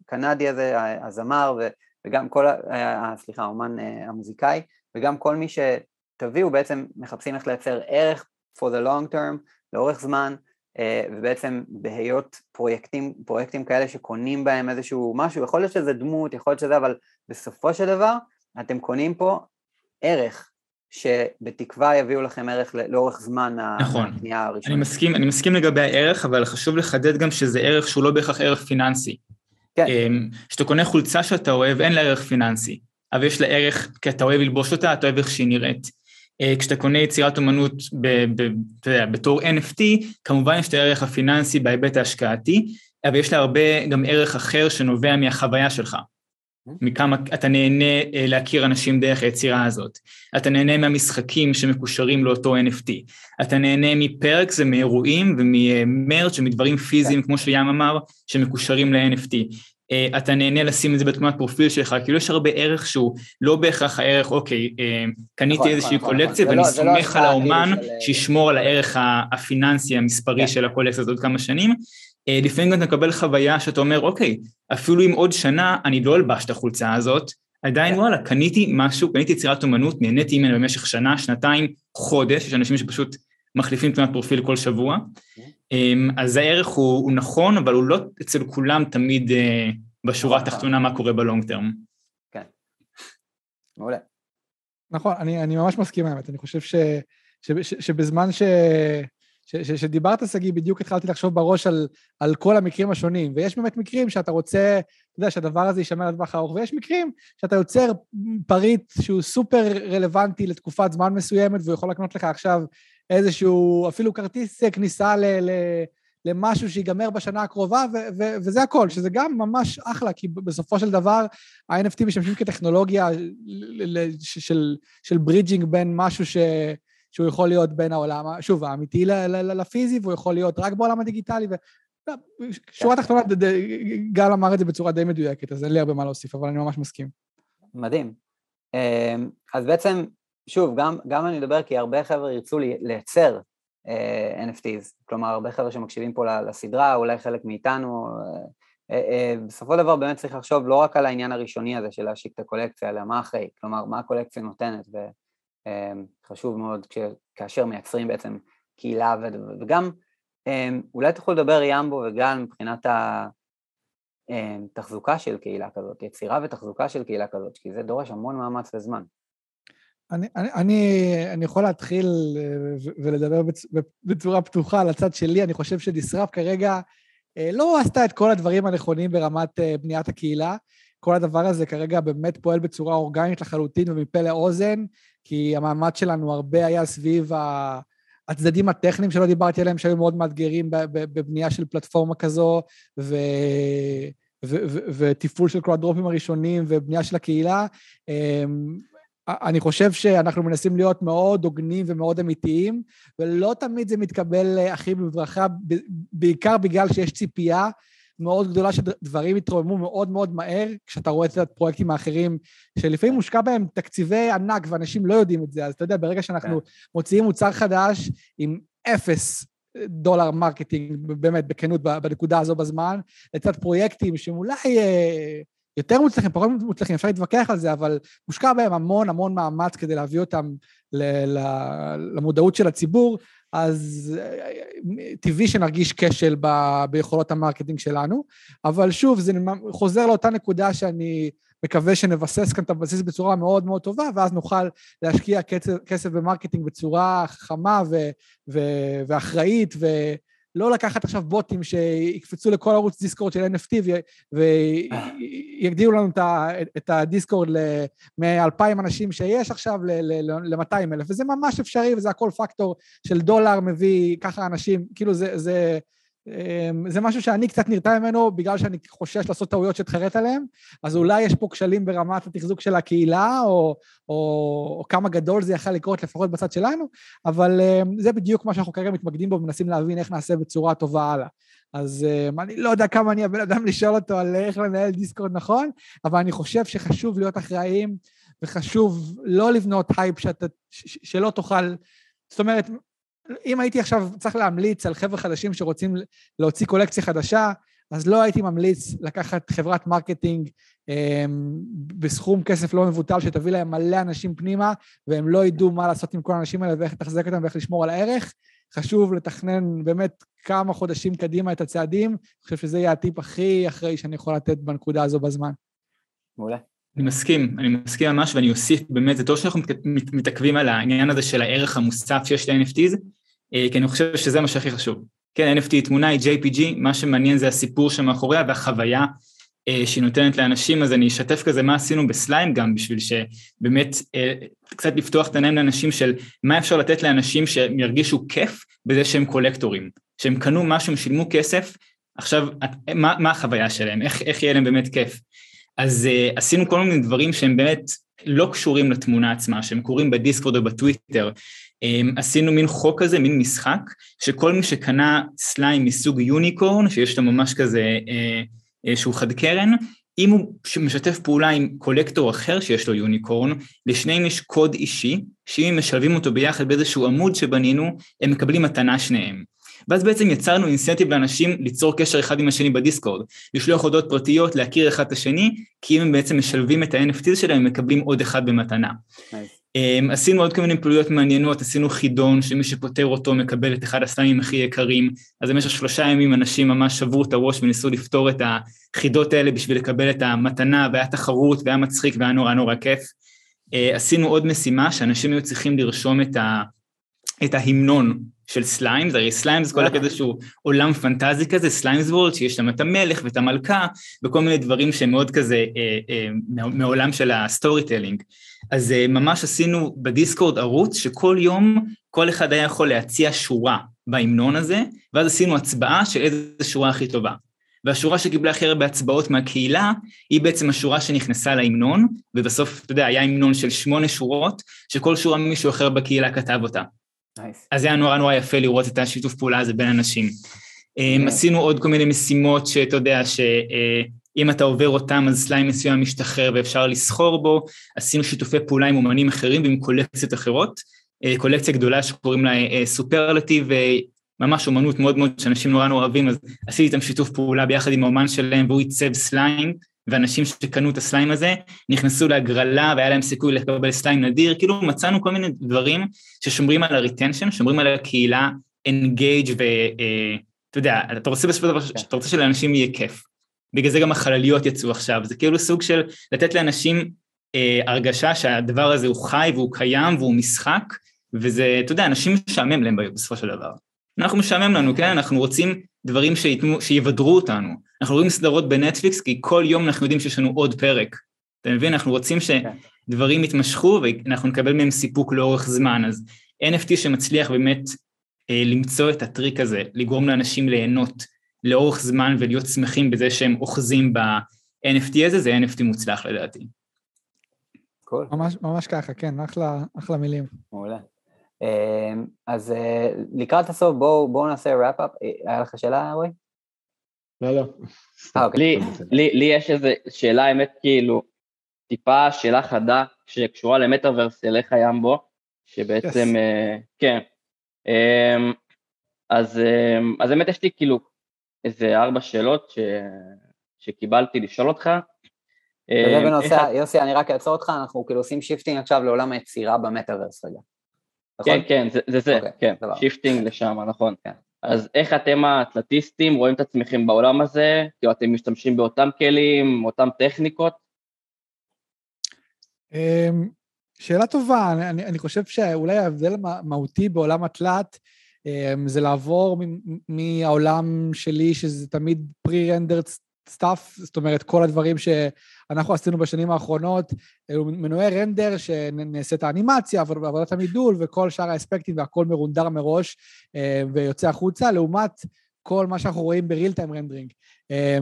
הקנדי הזה, הזמר, וגם כל, סליחה, האומן אה, המוזיקאי, וגם כל מי שתביאו בעצם מחפשים איך לייצר ערך for the long term, לאורך זמן, אה, ובעצם בהיות פרויקטים, פרויקטים כאלה שקונים בהם איזשהו משהו, יכול להיות שזה דמות, יכול להיות שזה, אבל בסופו של דבר אתם קונים פה ערך, שבתקווה יביאו לכם ערך לאורך זמן נכון. הקנייה הראשונה. אני מסכים, אני מסכים לגבי הערך, אבל חשוב לחדד גם שזה ערך שהוא לא בהכרח ערך פיננסי. כן. אמ, כשאתה קונה חולצה שאתה אוהב, אין לה ערך פיננסי, אבל יש לה ערך, כי אתה אוהב ללבוש אותה, אתה אוהב איך שהיא נראית. אה, כשאתה קונה יצירת אומנות ב, ב, יודע, בתור NFT, כמובן יש את הערך הפיננסי בהיבט ההשקעתי, אבל יש לה הרבה גם ערך אחר שנובע מהחוויה שלך. מכמה אתה נהנה אה, להכיר אנשים דרך היצירה הזאת. אתה נהנה מהמשחקים שמקושרים לאותו NFT. אתה נהנה מפרקס ומאירועים וממרץ' ומדברים פיזיים, כמו שים אמר, שמקושרים ל-NFT. אה, אתה נהנה לשים את זה בתמונת פרופיל שלך, כאילו יש הרבה ערך שהוא לא בהכרח הערך, אוקיי, אה, קניתי נכון, איזושהי נכון, קולקציה נכון. ואני לא- לא סומך על האומן שישמור על הערך הפיננסי המספרי כן. של הקולקציה הזאת כמה שנים, לפעמים גם אתה מקבל חוויה שאתה אומר, אוקיי, אפילו אם עוד שנה אני לא אלבש את החולצה הזאת, עדיין כן. וואלה, קניתי משהו, קניתי יצירת אומנות, נהניתי ממנה במשך שנה, שנתיים, חודש, יש אנשים שפשוט מחליפים תמונת פרופיל כל שבוע, אמ, אז הערך הוא, הוא נכון, אבל הוא לא אצל כולם תמיד אה, בשורה נכון. התחתונה מה קורה בלונג טרם. כן, מעולה. נכון, אני, אני ממש מסכים האמת, אני חושב ש, ש, ש, שבזמן ש... שדיברת, שגיא, בדיוק התחלתי לחשוב בראש על, על כל המקרים השונים, ויש באמת מקרים שאתה רוצה, אתה יודע, שהדבר הזה יישמר לטווח הארוך, ויש מקרים שאתה יוצר פריט שהוא סופר רלוונטי לתקופת זמן מסוימת, והוא יכול לקנות לך עכשיו איזשהו, אפילו כרטיס כניסה ל... ל למשהו שיגמר בשנה הקרובה, ו- ו- וזה הכל, שזה גם ממש אחלה, כי בסופו של דבר ה-NFT משמשים כטכנולוגיה של, של ברידג'ינג בין משהו ש... שהוא יכול להיות בין העולם, שוב, האמיתי לפיזי, והוא יכול להיות רק בעולם הדיגיטלי, ו... לא, שורה כן. תחתונה, גל אמר את זה בצורה די מדויקת, אז אין לי הרבה מה להוסיף, אבל אני ממש מסכים. מדהים. אמ, אז בעצם, שוב, גם, גם אני מדבר כי הרבה חבר'ה ירצו לייצר uh, אה, NFTs, כלומר, הרבה חבר'ה שמקשיבים פה לסדרה, אולי חלק מאיתנו, uh, uh, בסופו של דבר באמת צריך לחשוב לא רק על העניין הראשוני הזה של להשיק את הקולקציה, אלא מה אחרי, כלומר, מה הקולקציה נותנת, ו... אמ, חשוב מאוד כאשר מייצרים בעצם קהילה וגם אמ, אולי תוכלו לדבר ימבו וגל מבחינת ה... תחזוקה של קהילה כזאת, יצירה ותחזוקה של קהילה כזאת, כי זה דורש המון מאמץ וזמן. אני, אני, אני, אני יכול להתחיל ולדבר בצורה פתוחה על הצד שלי, אני חושב שדיסרף כרגע לא עשתה את כל הדברים הנכונים ברמת בניית הקהילה. כל הדבר הזה כרגע באמת פועל בצורה אורגנית לחלוטין ומפה לאוזן, כי המאמץ שלנו הרבה היה סביב הצדדים הטכניים שלא דיברתי עליהם, שהיו מאוד מאתגרים בבנייה של פלטפורמה כזו, ו... ותפעול של כל הדרופים הראשונים ובנייה של הקהילה. אמ, אני חושב שאנחנו מנסים להיות מאוד הוגנים ומאוד אמיתיים, ולא תמיד זה מתקבל הכי בברכה, בעיקר בגלל שיש ציפייה מאוד גדולה שדברים יתרוממו מאוד מאוד מהר, כשאתה רואה את הפרויקטים האחרים, שלפעמים מושקע בהם תקציבי ענק ואנשים לא יודעים את זה, אז אתה יודע, ברגע שאנחנו כן. מוציאים מוצר חדש עם אפס דולר marketing, באמת, בכנות, בנקודה הזו בזמן, לצד פרויקטים שהם אולי אה, יותר מוצלחים, פחות מוצלחים, אפשר להתווכח על זה, אבל מושקע בהם המון המון מאמץ כדי להביא אותם למודעות של הציבור, אז טבעי שנרגיש כשל ב, ביכולות ה marketing שלנו, אבל שוב, זה חוזר לאותה נקודה שאני מקווה שנבסס כאן את הבסיס בצורה מאוד מאוד טובה, ואז נוכל להשקיע כסף, כסף ב marketing בצורה חכמה ו, ו, ואחראית, ו... לא לקחת עכשיו בוטים שיקפצו לכל ערוץ דיסקורד של NFT ויגדילו לנו את הדיסקורד מ-2,000 אנשים שיש עכשיו ל-200 אלף, וזה ממש אפשרי וזה הכל פקטור של דולר מביא ככה אנשים, כאילו זה, זה, זה משהו שאני קצת נרתע ממנו בגלל שאני חושש לעשות טעויות שתחרט עליהן, אז אולי יש פה כשלים ברמת התחזוק של הקהילה, או, או, או כמה גדול זה יכול לקרות לפחות בצד שלנו, אבל אמ, זה בדיוק מה שאנחנו כרגע מתמקדים בו ומנסים להבין איך נעשה בצורה טובה הלאה. אז אמ, אני לא יודע כמה אני הבן אדם לשאול אותו על איך לנהל דיסקורד נכון, אבל אני חושב שחשוב להיות אחראיים, וחשוב לא לבנות הייפ שאתה, שלא תוכל... זאת אומרת, אם הייתי עכשיו צריך להמליץ על חבר'ה חדשים שרוצים להוציא קולקציה חדשה, אז לא הייתי ממליץ לקחת חברת marketing אה, בסכום כסף לא מבוטל שתביא להם מלא אנשים פנימה, והם לא ידעו מה לעשות עם כל האנשים האלה ואיך לתחזק אותם ואיך לשמור על הערך. חשוב לתכנן באמת כמה חודשים קדימה את הצעדים, אני חושב שזה יהיה הטיפ הכי אחראי שאני יכול לתת בנקודה הזו בזמן. מעולה. אני מסכים, אני מסכים ממש ואני אוסיף באמת, זה טוב שאנחנו מתעכבים על העניין הזה של הערך המוסף שיש ל-NFTs, כי אני חושב שזה מה שהכי חשוב. כן, NFT תמונה היא JPG, מה שמעניין זה הסיפור שמאחוריה והחוויה אה, שהיא נותנת לאנשים, אז אני אשתף כזה מה עשינו בסליים גם, בשביל שבאמת אה, קצת לפתוח את העיניים לאנשים של מה אפשר לתת לאנשים שהם ירגישו כיף בזה שהם קולקטורים, שהם קנו משהו, הם שילמו כסף, עכשיו, מה, מה החוויה שלהם, איך, איך יהיה להם באמת כיף. אז uh, עשינו כל מיני דברים שהם באמת לא קשורים לתמונה עצמה, שהם קורים בדיסקורד או בטוויטר, עשינו מין חוק כזה, מין משחק, שכל מי שקנה סליים מסוג יוניקורן, שיש לו ממש כזה אה, אה, שהוא חד קרן, אם הוא משתף פעולה עם קולקטור אחר שיש לו יוניקורן, לשניהם יש קוד אישי, שאם הם משלבים אותו ביחד באיזשהו עמוד שבנינו, הם מקבלים מתנה שניהם. ואז בעצם יצרנו אינסנטיב לאנשים ליצור קשר אחד עם השני בדיסקורד, לשלוח הודעות פרטיות, להכיר אחד את השני, כי אם הם בעצם משלבים את ה-NFT שלהם, הם מקבלים עוד אחד במתנה. Nice. Um, עשינו עוד כל מיני פעילויות מעניינות, עשינו חידון שמי שפותר אותו מקבל את אחד הסלמים הכי יקרים, אז במשך שלושה ימים אנשים ממש שברו את הראש וניסו לפתור את החידות האלה בשביל לקבל את המתנה, והיה תחרות והיה מצחיק והיה נורא נורא כיף. Uh, עשינו עוד משימה שאנשים היו צריכים לרשום את, ה, את ההמנון של סליימס, הרי סליימס כל הקטע שהוא עולם פנטזי כזה, סליימס וולד, שיש שם את המלך ואת המלכה, וכל מיני דברים שהם מאוד כזה אה, אה, מעולם של ה storytelling. אז אה, ממש עשינו בדיסקורד ערוץ שכל יום כל אחד היה יכול להציע שורה בהמנון הזה, ואז עשינו הצבעה של איזה שורה הכי טובה. והשורה שקיבלה הכי הרבה הצבעות מהקהילה, היא בעצם השורה שנכנסה להמנון, ובסוף, אתה יודע, היה המנון של שמונה שורות, שכל שורה מישהו אחר בקהילה כתב אותה. Nice. אז זה היה נורא נורא יפה לראות את השיתוף פעולה הזה בין אנשים. אה, כן. עשינו עוד כל מיני משימות שאתה יודע, שאם אתה עובר אותם אז סליים מסוים משתחרר ואפשר לסחור בו, עשינו שיתופי פעולה עם אומנים אחרים ועם קולקציות אחרות, אה, קולקציה גדולה שקוראים לה אה, סופרלטיב, ממש אומנות מאוד מאוד שאנשים נורא נורא אוהבים, אז עשיתי איתם שיתוף פעולה ביחד עם האומן שלהם והוא עיצב סליים, ואנשים שקנו את ה slime הזה נכנסו להגרלה והיה להם סיכוי לקבל slime נדיר, כאילו מצאנו כל מיני דברים ששומרים על ה retention, שומרים על הקהילה engaged ואתה uh, יודע, אתה רוצה בסופו של דבר, אתה רוצה שלאנשים יהיה כיף. בגלל זה גם החלליות יצאו עכשיו, זה כאילו סוג של לתת לאנשים אה, הרגשה שהדבר הזה הוא חי והוא קיים והוא משחק, וזה, אתה יודע, אנשים משעמם להם בסופו של דבר. אנחנו משעמם לנו, כן? אנחנו רוצים דברים שיתנו, שיבדרו אותנו. אנחנו רואים סדרות בנטפליקס כי כל יום אנחנו יודעים שיש לנו עוד פרק. אתה מבין? אנחנו רוצים שדברים יתמשכו ואנחנו נקבל מהם סיפוק לאורך זמן. אז NFT שמצליח באמת אה, למצוא את הטריק הזה, לגרום לאנשים ליהנות לאורך זמן ולהיות שמחים בזה שהם אוחזים ב-NFT הזה, זה NFT מוצלח לדעתי. Cool. ממש, ממש ככה, כן, אחלה, אחלה מילים. מעולה. אמ, אז אה, לקראת הסוף בואו בוא נעשה ראפ-אפ. אה, היה לך שאלה, רועי? לא, לא. 아, אוקיי. לי, לי, לי יש איזו שאלה, האמת, כאילו, טיפה שאלה חדה שקשורה למטאוורס אליך ימבו, שבעצם, yes. uh, כן. Um, אז, um, אז באמת יש לי כאילו איזה ארבע שאלות ש, שקיבלתי לשאול אותך. וזה בנושא, יוסי, אני רק אעצור אותך, אנחנו כאילו עושים shifting עכשיו לעולם היצירה במטאוורס רגע. נכון? כן, כן, זה זה, זה okay, אוקיי, כן, shifting לשם, נכון. כן. אז איך אתם התלתיסטים רואים את עצמכם בעולם הזה? כאילו אתם משתמשים באותם כלים, אותם טכניקות? אמ, שאלה טובה, אני, אני חושב שאולי ההבדל המהותי בעולם התלת אמ, זה לעבור מהעולם שלי, שזה תמיד pre-rendered stuff, זאת אומרת, כל הדברים שאנחנו עשינו בשנים האחרונות, אלו מנועי רנדר שנעשית האנימציה, עבודת המידול וכל שאר האספקטים והכל מרונדר מראש אה, ויוצא החוצה, לעומת כל מה שאנחנו רואים בריל טיים רנדרינג.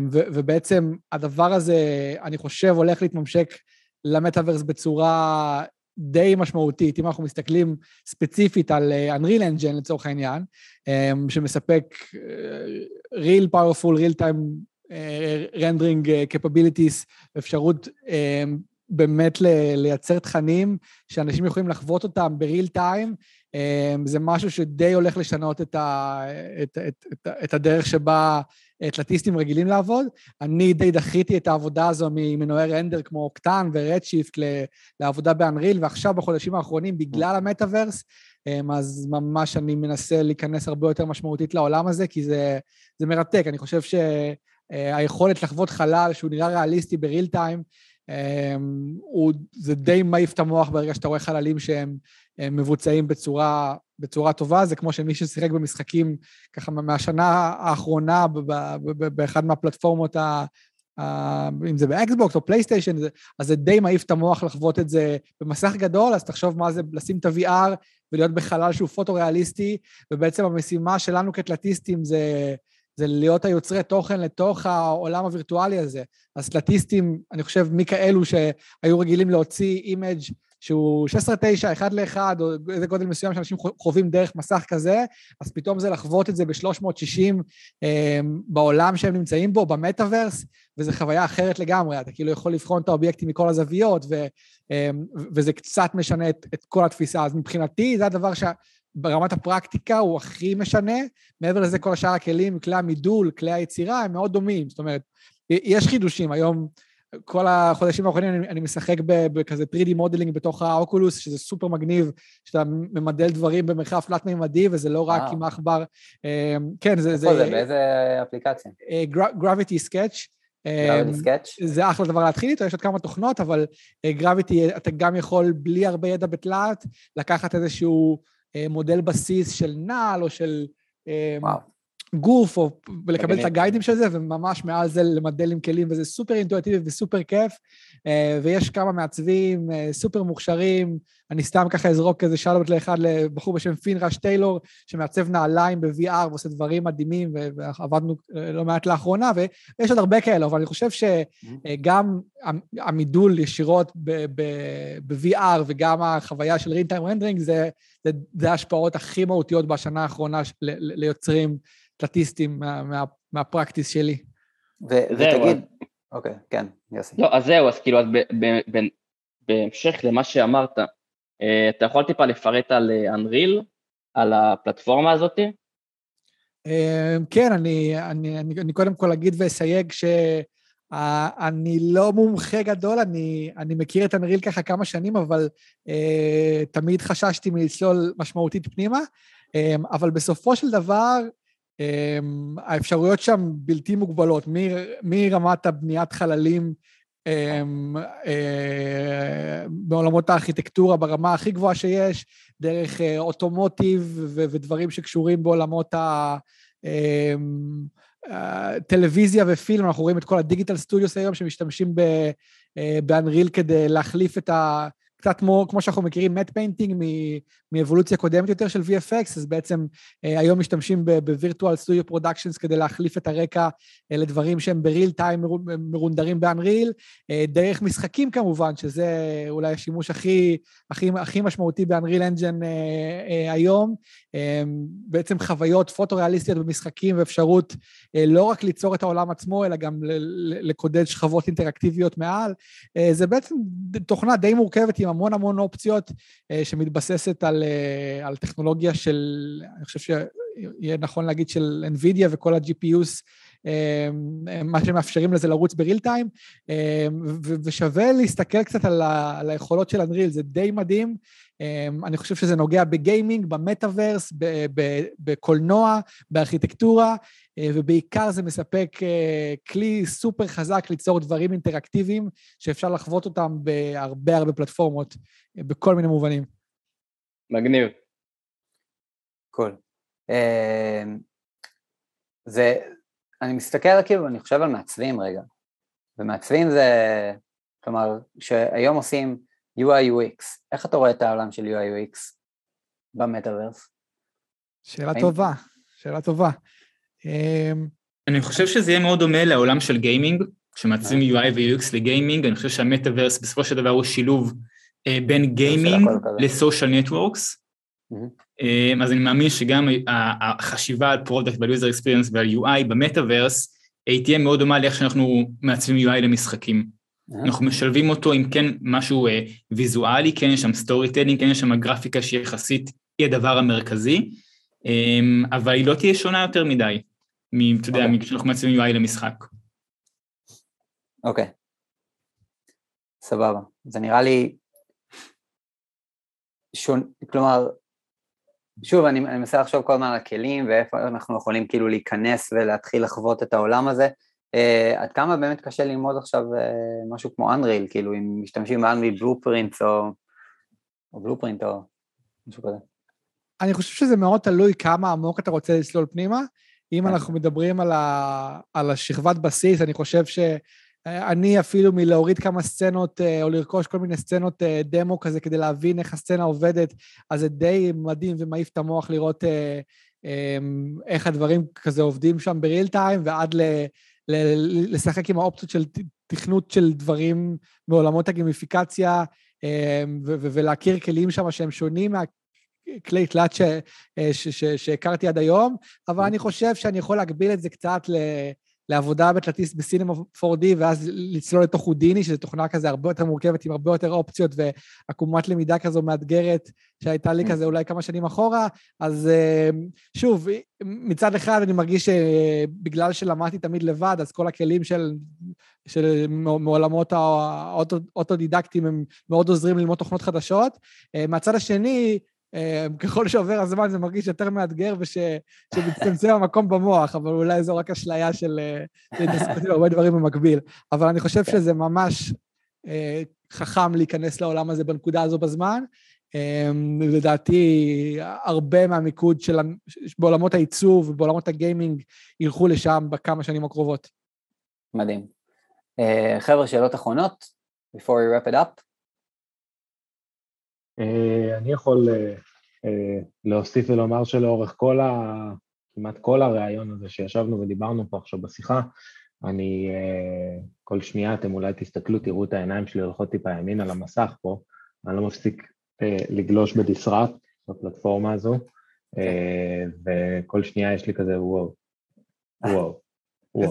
ובעצם הדבר הזה, אני חושב, הולך להתממשק למטאוורס בצורה די משמעותית, אם אנחנו מסתכלים ספציפית על אה, Unreal Engine לצורך העניין, אה, שמספק real powerful, real time rendering capabilities, אפשרות um, באמת לייצר תכנים שאנשים יכולים לחוות אותם ב real time, זה משהו שדי הולך לשנות את, ה, את, את, את, את הדרך שבה תלתיסטים רגילים לעבוד. אני די זנחתי את העבודה הזו ממנועי render כמו Octane ו Redshift לעבודה ב Unreal, ועכשיו בחודשים האחרונים, בגלל המטאוורס, אז ממש אני מנסה להיכנס הרבה יותר משמעותית לעולם הזה, כי זה, זה מרתק. אני חושב ש... אה, היכולת לחוות חלל שהוא נראה ריאליסטי ב real time, אה, זה די מעיף את המוח ברגע שאתה רואה חללים שהם מבוצעים בצורה, בצורה טובה, זה כמו שמי ששיחק במשחקים ככה מהשנה האחרונה באחד מהפלטפורמות, ה, אם זה ב Xbox או PlayStation, אז זה די מעיף את המוח לחוות את זה במסך גדול, אז תחשוב מה זה לשים את ה-VR ולהיות בחלל שהוא פוטו-ריאליסטי, ובעצם המשימה שלנו כתלתיסטים זה... זה להיות היוצרי תוכן לתוך העולם הווירטואלי הזה. התלתיסטים, אני חושב, מכאלו שהיו רגילים להוציא image שהוא 16-9, אחד לאחד, או איזה גודל מסוים שאנשים חווים דרך מסך כזה, אז פתאום זה לחוות את זה ב-360 אה, בעולם שהם נמצאים בו, במטאוורס, וזו חוויה אחרת לגמרי, אתה כאילו יכול לבחון את האובייקטים מכל הזוויות, ו, אה, וזה קצת משנה את, את כל התפיסה. אז מבחינתי זה הדבר שה... ברמת הפרקטיקה הוא הכי משנה, מעבר לזה כל השאר הכלים, כלי המידול, כלי היצירה, הם מאוד דומים. זאת אומרת, יש חידושים. היום, כל החודשים האחרונים אני, אני משחק בכזה 3D modeling בתוך ה Oculus, שזה סופר מגניב, שאתה ממדל דברים במרחב תלת-מימדי, וזה לא רק עם עכבר. אמ, כן, זה... איפה זה? זה באיזה אפליקציה? Gravity Sketch. זה אחלה דבר להתחיל איתו, יש עוד כמה תוכנות, אבל גרביטי, אתה גם יכול, בלי הרבה ידע בתלת, לקחת איזשהו אה, מודל בסיס של נעל או של אה, וואו. גוף, או לקבל את הגיידים של זה, וממש מעל זה למדל עם כלים, וזה סופר אינטואיטיבי וסופר כיף. אה, ויש כמה מעצבים סופר מוכשרים, אני סתם ככה אזרוק איזה שאלות לאחד לבחור בשם פינרש טיילור, שמעצב נעליים ב-VR ועושה דברים מדהימים, ועבדנו לא מעט לאחרונה, ויש עוד הרבה כאלה, אבל אני חושב שגם המידול ישירות ב-VR וגם החוויה של rendering זה זה, זה ההשפעות הכי מהותיות בשנה האחרונה ליוצרים סטטיסטים מה, מה, מהפרקטיס שלי. ותגיד, אוקיי, כן, יוסי. לא, אז זהו, אז כאילו, אז בהמשך למה שאמרת, אה, אתה יכול טיפה לפרט על אנריל, אה, על הפלטפורמה הזאת? אה, כן, אני, אני, אני, אני קודם כל אגיד ואסייג ש... Uh, אני לא מומחה גדול, אני, אני מכיר את אנריל ככה כמה שנים, אבל uh, תמיד חששתי מלצלול משמעותית פנימה, um, אבל בסופו של דבר, האפשרויות שם בלתי מוגבלות, מרמת הבניית חללים בעולמות הארכיטקטורה ברמה הכי גבוהה שיש, דרך automotive ודברים שקשורים בעולמות ה... טלוויזיה ופילם, אנחנו רואים את כל ה digital studios היום שמשתמשים ב Unreal כדי להחליף את ה... קצת כמו, כמו שאנחנו מכירים matte painting מאבולוציה קודמת יותר של VFX, אז בעצם אה, היום משתמשים ב virtual studio productions כדי להחליף את הרקע אה, לדברים שהם ב real time מרונדרים ב Unreal, אה, דרך משחקים כמובן, שזה אולי השימוש הכי, הכי, הכי משמעותי באנריל אנג'ן אה, אה, היום, אה, בעצם חוויות פוטו-ריאליסטיות במשחקים ואפשרות אה, לא רק ליצור את העולם עצמו, אלא גם לקודד שכבות אינטראקטיביות מעל. אה, זה בעצם תוכנה די מורכבת עם המון המון אופציות אה, שמתבססת על, אה, על טכנולוגיה של, אני חושב שיהיה נכון להגיד של NVIDIA וכל ה-GPUs, מה שמאפשרים לזה לרוץ בריל טיים, ושווה להסתכל קצת על, ה, על היכולות של אנריל, זה די מדהים. אני חושב שזה נוגע בגיימינג, במטאוורס, בקולנוע, בארכיטקטורה, ובעיקר זה מספק כלי סופר חזק ליצור דברים אינטראקטיביים שאפשר לחוות אותם בהרבה הרבה פלטפורמות, בכל מיני מובנים. מגניב. קול. זה, אני מסתכל כאילו, אני חושב על מעצבים רגע, ומעצבים זה, כלומר, שהיום עושים UI UX, איך אתה רואה את העולם של UI UX במטאוורס? שאלה טובה, שאלה טובה. אמ, אני חושב שזה יהיה מאוד דומה לעולם של gaming, כשמעצבים UI ו-UX ל gaming, אני חושב שהמטאוורס בסופו של דבר הוא שילוב אה, בין gaming ל social networks. אמ, אז אני מאמין שגם החשיבה על product ועל user experience ועל UI במטאוורס, היא תהיה מאוד דומה לאיך שאנחנו מעצבים UI למשחקים. אנחנו משלבים אותו עם כן משהו אה, ויזואלי, כן יש שם storytelling, כן יש שם גרפיקה שיחסית היא הדבר המרכזי, אה, אבל היא לא תהיה שונה יותר מדי, אתה יודע, אוקיי. כשאנחנו מעצבים UI למשחק. אוקיי, סבבה. זה נראה לי שון... כלומר, שוב, אני, אני מנסה לחשוב כל הזמן על הכלים ואיפה אנחנו יכולים כאילו להיכנס ולהתחיל לחוות את העולם הזה. Uh, עד כמה באמת קשה ללמוד עכשיו uh, משהו כמו Unreal, כאילו אם משתמשים ב-Unreal Blueprints או, או Blueprint או משהו כזה. אני חושב שזה מאוד תלוי כמה עמוק אתה רוצה לצלול פנימה. אם כן. אנחנו מדברים על, ה, על השכבת בסיס, אני חושב שאני אפילו מלהוריד כמה סצנות אה, או לרכוש כל מיני סצנות דמו כזה כדי להבין איך הסצנה עובדת, אז זה די מדהים ומעיף את המוח לראות איך הדברים כזה עובדים שם בריל טיים, ועד ל... לשחק עם האופציות של תכנות של דברים מעולמות הגימיפיקציה, אמ, ולהכיר כלים שם שהם שונים מהכלי תלת שהכרתי עד היום, אבל אני חושב שאני יכול להגביל את זה קצת לעבודה בתלתיסט בסינמה 4D, ואז לצלול לתוך הודיני, שזו תוכנה כזה הרבה יותר מורכבת, עם הרבה יותר אופציות ועקומת למידה כזו מאתגרת, שהייתה לי mm. כזה אולי כמה שנים אחורה. אז אה, שוב, מצד אחד אני מרגיש שבגלל שלמדתי תמיד לבד, אז כל הכלים של, של מעולמות האוטודידקטיים הם מאוד עוזרים ללמוד תוכנות חדשות. אה, מהצד השני, ככל שעובר הזמן זה מרגיש יותר מאתגר ושמצטמצם המקום במוח, אבל אולי זו רק אשליה של להתעסק הרבה דברים במקביל. אבל אני חושב שזה ממש אה, חכם להיכנס לעולם הזה בנקודה הזו בזמן. אה, לדעתי, הרבה מהמיקוד של בעולמות העיצוב ובעולמות הגיימינג ילכו לשם בכמה שנים הקרובות. מדהים. חבר'ה, שאלות אחרונות? before we wrap it up? אה, אני יכול אה, אה, להוסיף ולומר שלאורך כל ה... כמעט כל הראיון הזה שישבנו ודיברנו פה עכשיו בשיחה, אני, כל שנייה אתם אולי תסתכלו, תראו את העיניים שלי הולכות טיפה ימין על המסך פה, אני לא מפסיק לגלוש בדיסראפט בפלטפורמה הזו, וכל שנייה יש לי כזה וואו, וואו.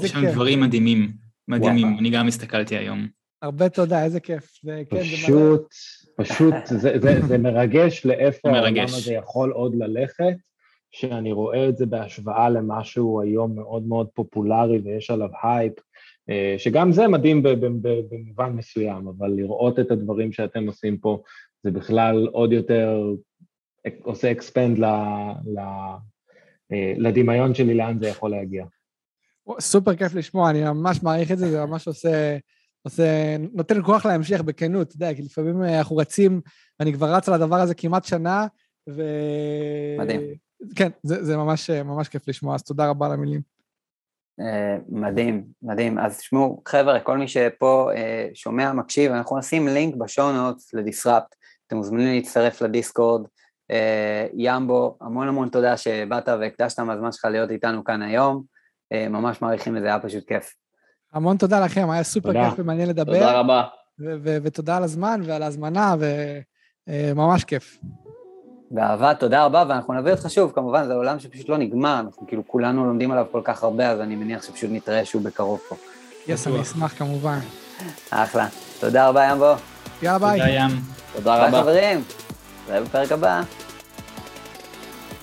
יש שם דברים מדהימים, מדהימים, אני גם הסתכלתי היום. הרבה תודה, איזה כיף. כן, פשוט, פשוט, זה, זה, זה מרגש לאיפה העולם הזה יכול עוד ללכת, שאני רואה את זה בהשוואה למשהו היום מאוד מאוד פופולרי ויש עליו הייפ, אה, שגם זה מדהים במובן מסוים, אבל לראות את הדברים שאתם עושים פה, זה בכלל עוד יותר עושה אקספנד לדמיון שלי לאן זה יכול להגיע. סופר כיף לשמוע, אני ממש מעריך את זה, זה ממש עושה, עושה, נותן כוח להמשך בכנות, אתה יודע, כי לפעמים אנחנו רצים, ואני כבר רץ על הדבר הזה כמעט שנה, ו... מדהים. כן, זה, זה ממש, ממש כיף לשמוע, אז תודה רבה על המילים. מדהים, מדהים. אז תשמעו, חבר'ה, כל מי שפה שומע, מקשיב, אנחנו נשים לינק בשואו נוטס לדיסרפט, אתם מוזמנים להצטרף לדיסקורד. ימבו, המון המון תודה שבאת והקדשת מהזמן שלך להיות איתנו כאן היום. ממש מעריכים את זה, היה פשוט כיף. המון תודה לכם, היה סופר תודה. כיף ומעניין לדבר. תודה רבה. ותודה על הזמן ועל ההזמנה, וממש uh, כיף. באהבה, תודה רבה, ואנחנו נביא אותך שוב, כמובן, זה עולם שפשוט לא נגמר, אנחנו כאילו כולנו לומדים עליו כל כך הרבה, אז אני מניח שפשוט נתראה שוב בקרוב פה. יס, אני אשמח כמובן. אחלה. תודה רבה, ימבו. יאללה ביי. תודה ים. תודה רבה. ביי חברים, נראה בפרק הבא.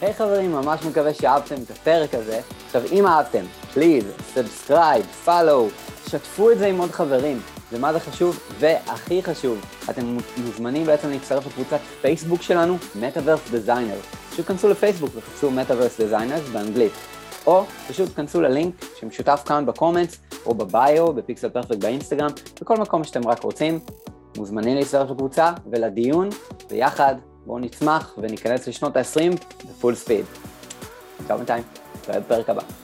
היי חברים, ממש מקווה שאהבתם את הפרק הזה. עכשיו, אם אהבתם, please, subscribe, follow, שתפו את זה עם עוד חברים. ומה זה חשוב? והכי חשוב, אתם מוזמנים בעצם להצטרף לקבוצת פייסבוק שלנו, Metaverse Designers. פשוט כנסו לפייסבוק וחפשו Metaverse Designers באנגלית. או פשוט כנסו ללינק שמשותף כאן בקומנטס, או בביו, בפיקסל פרפקט באינסטגרם, בכל מקום שאתם רק רוצים. מוזמנים להצטרף לקבוצה ולדיון, ויחד בואו נצמח וניכנס לשנות ה-20 בפול ספיד. עכשיו בינתיים, נתראה בפרק הבא.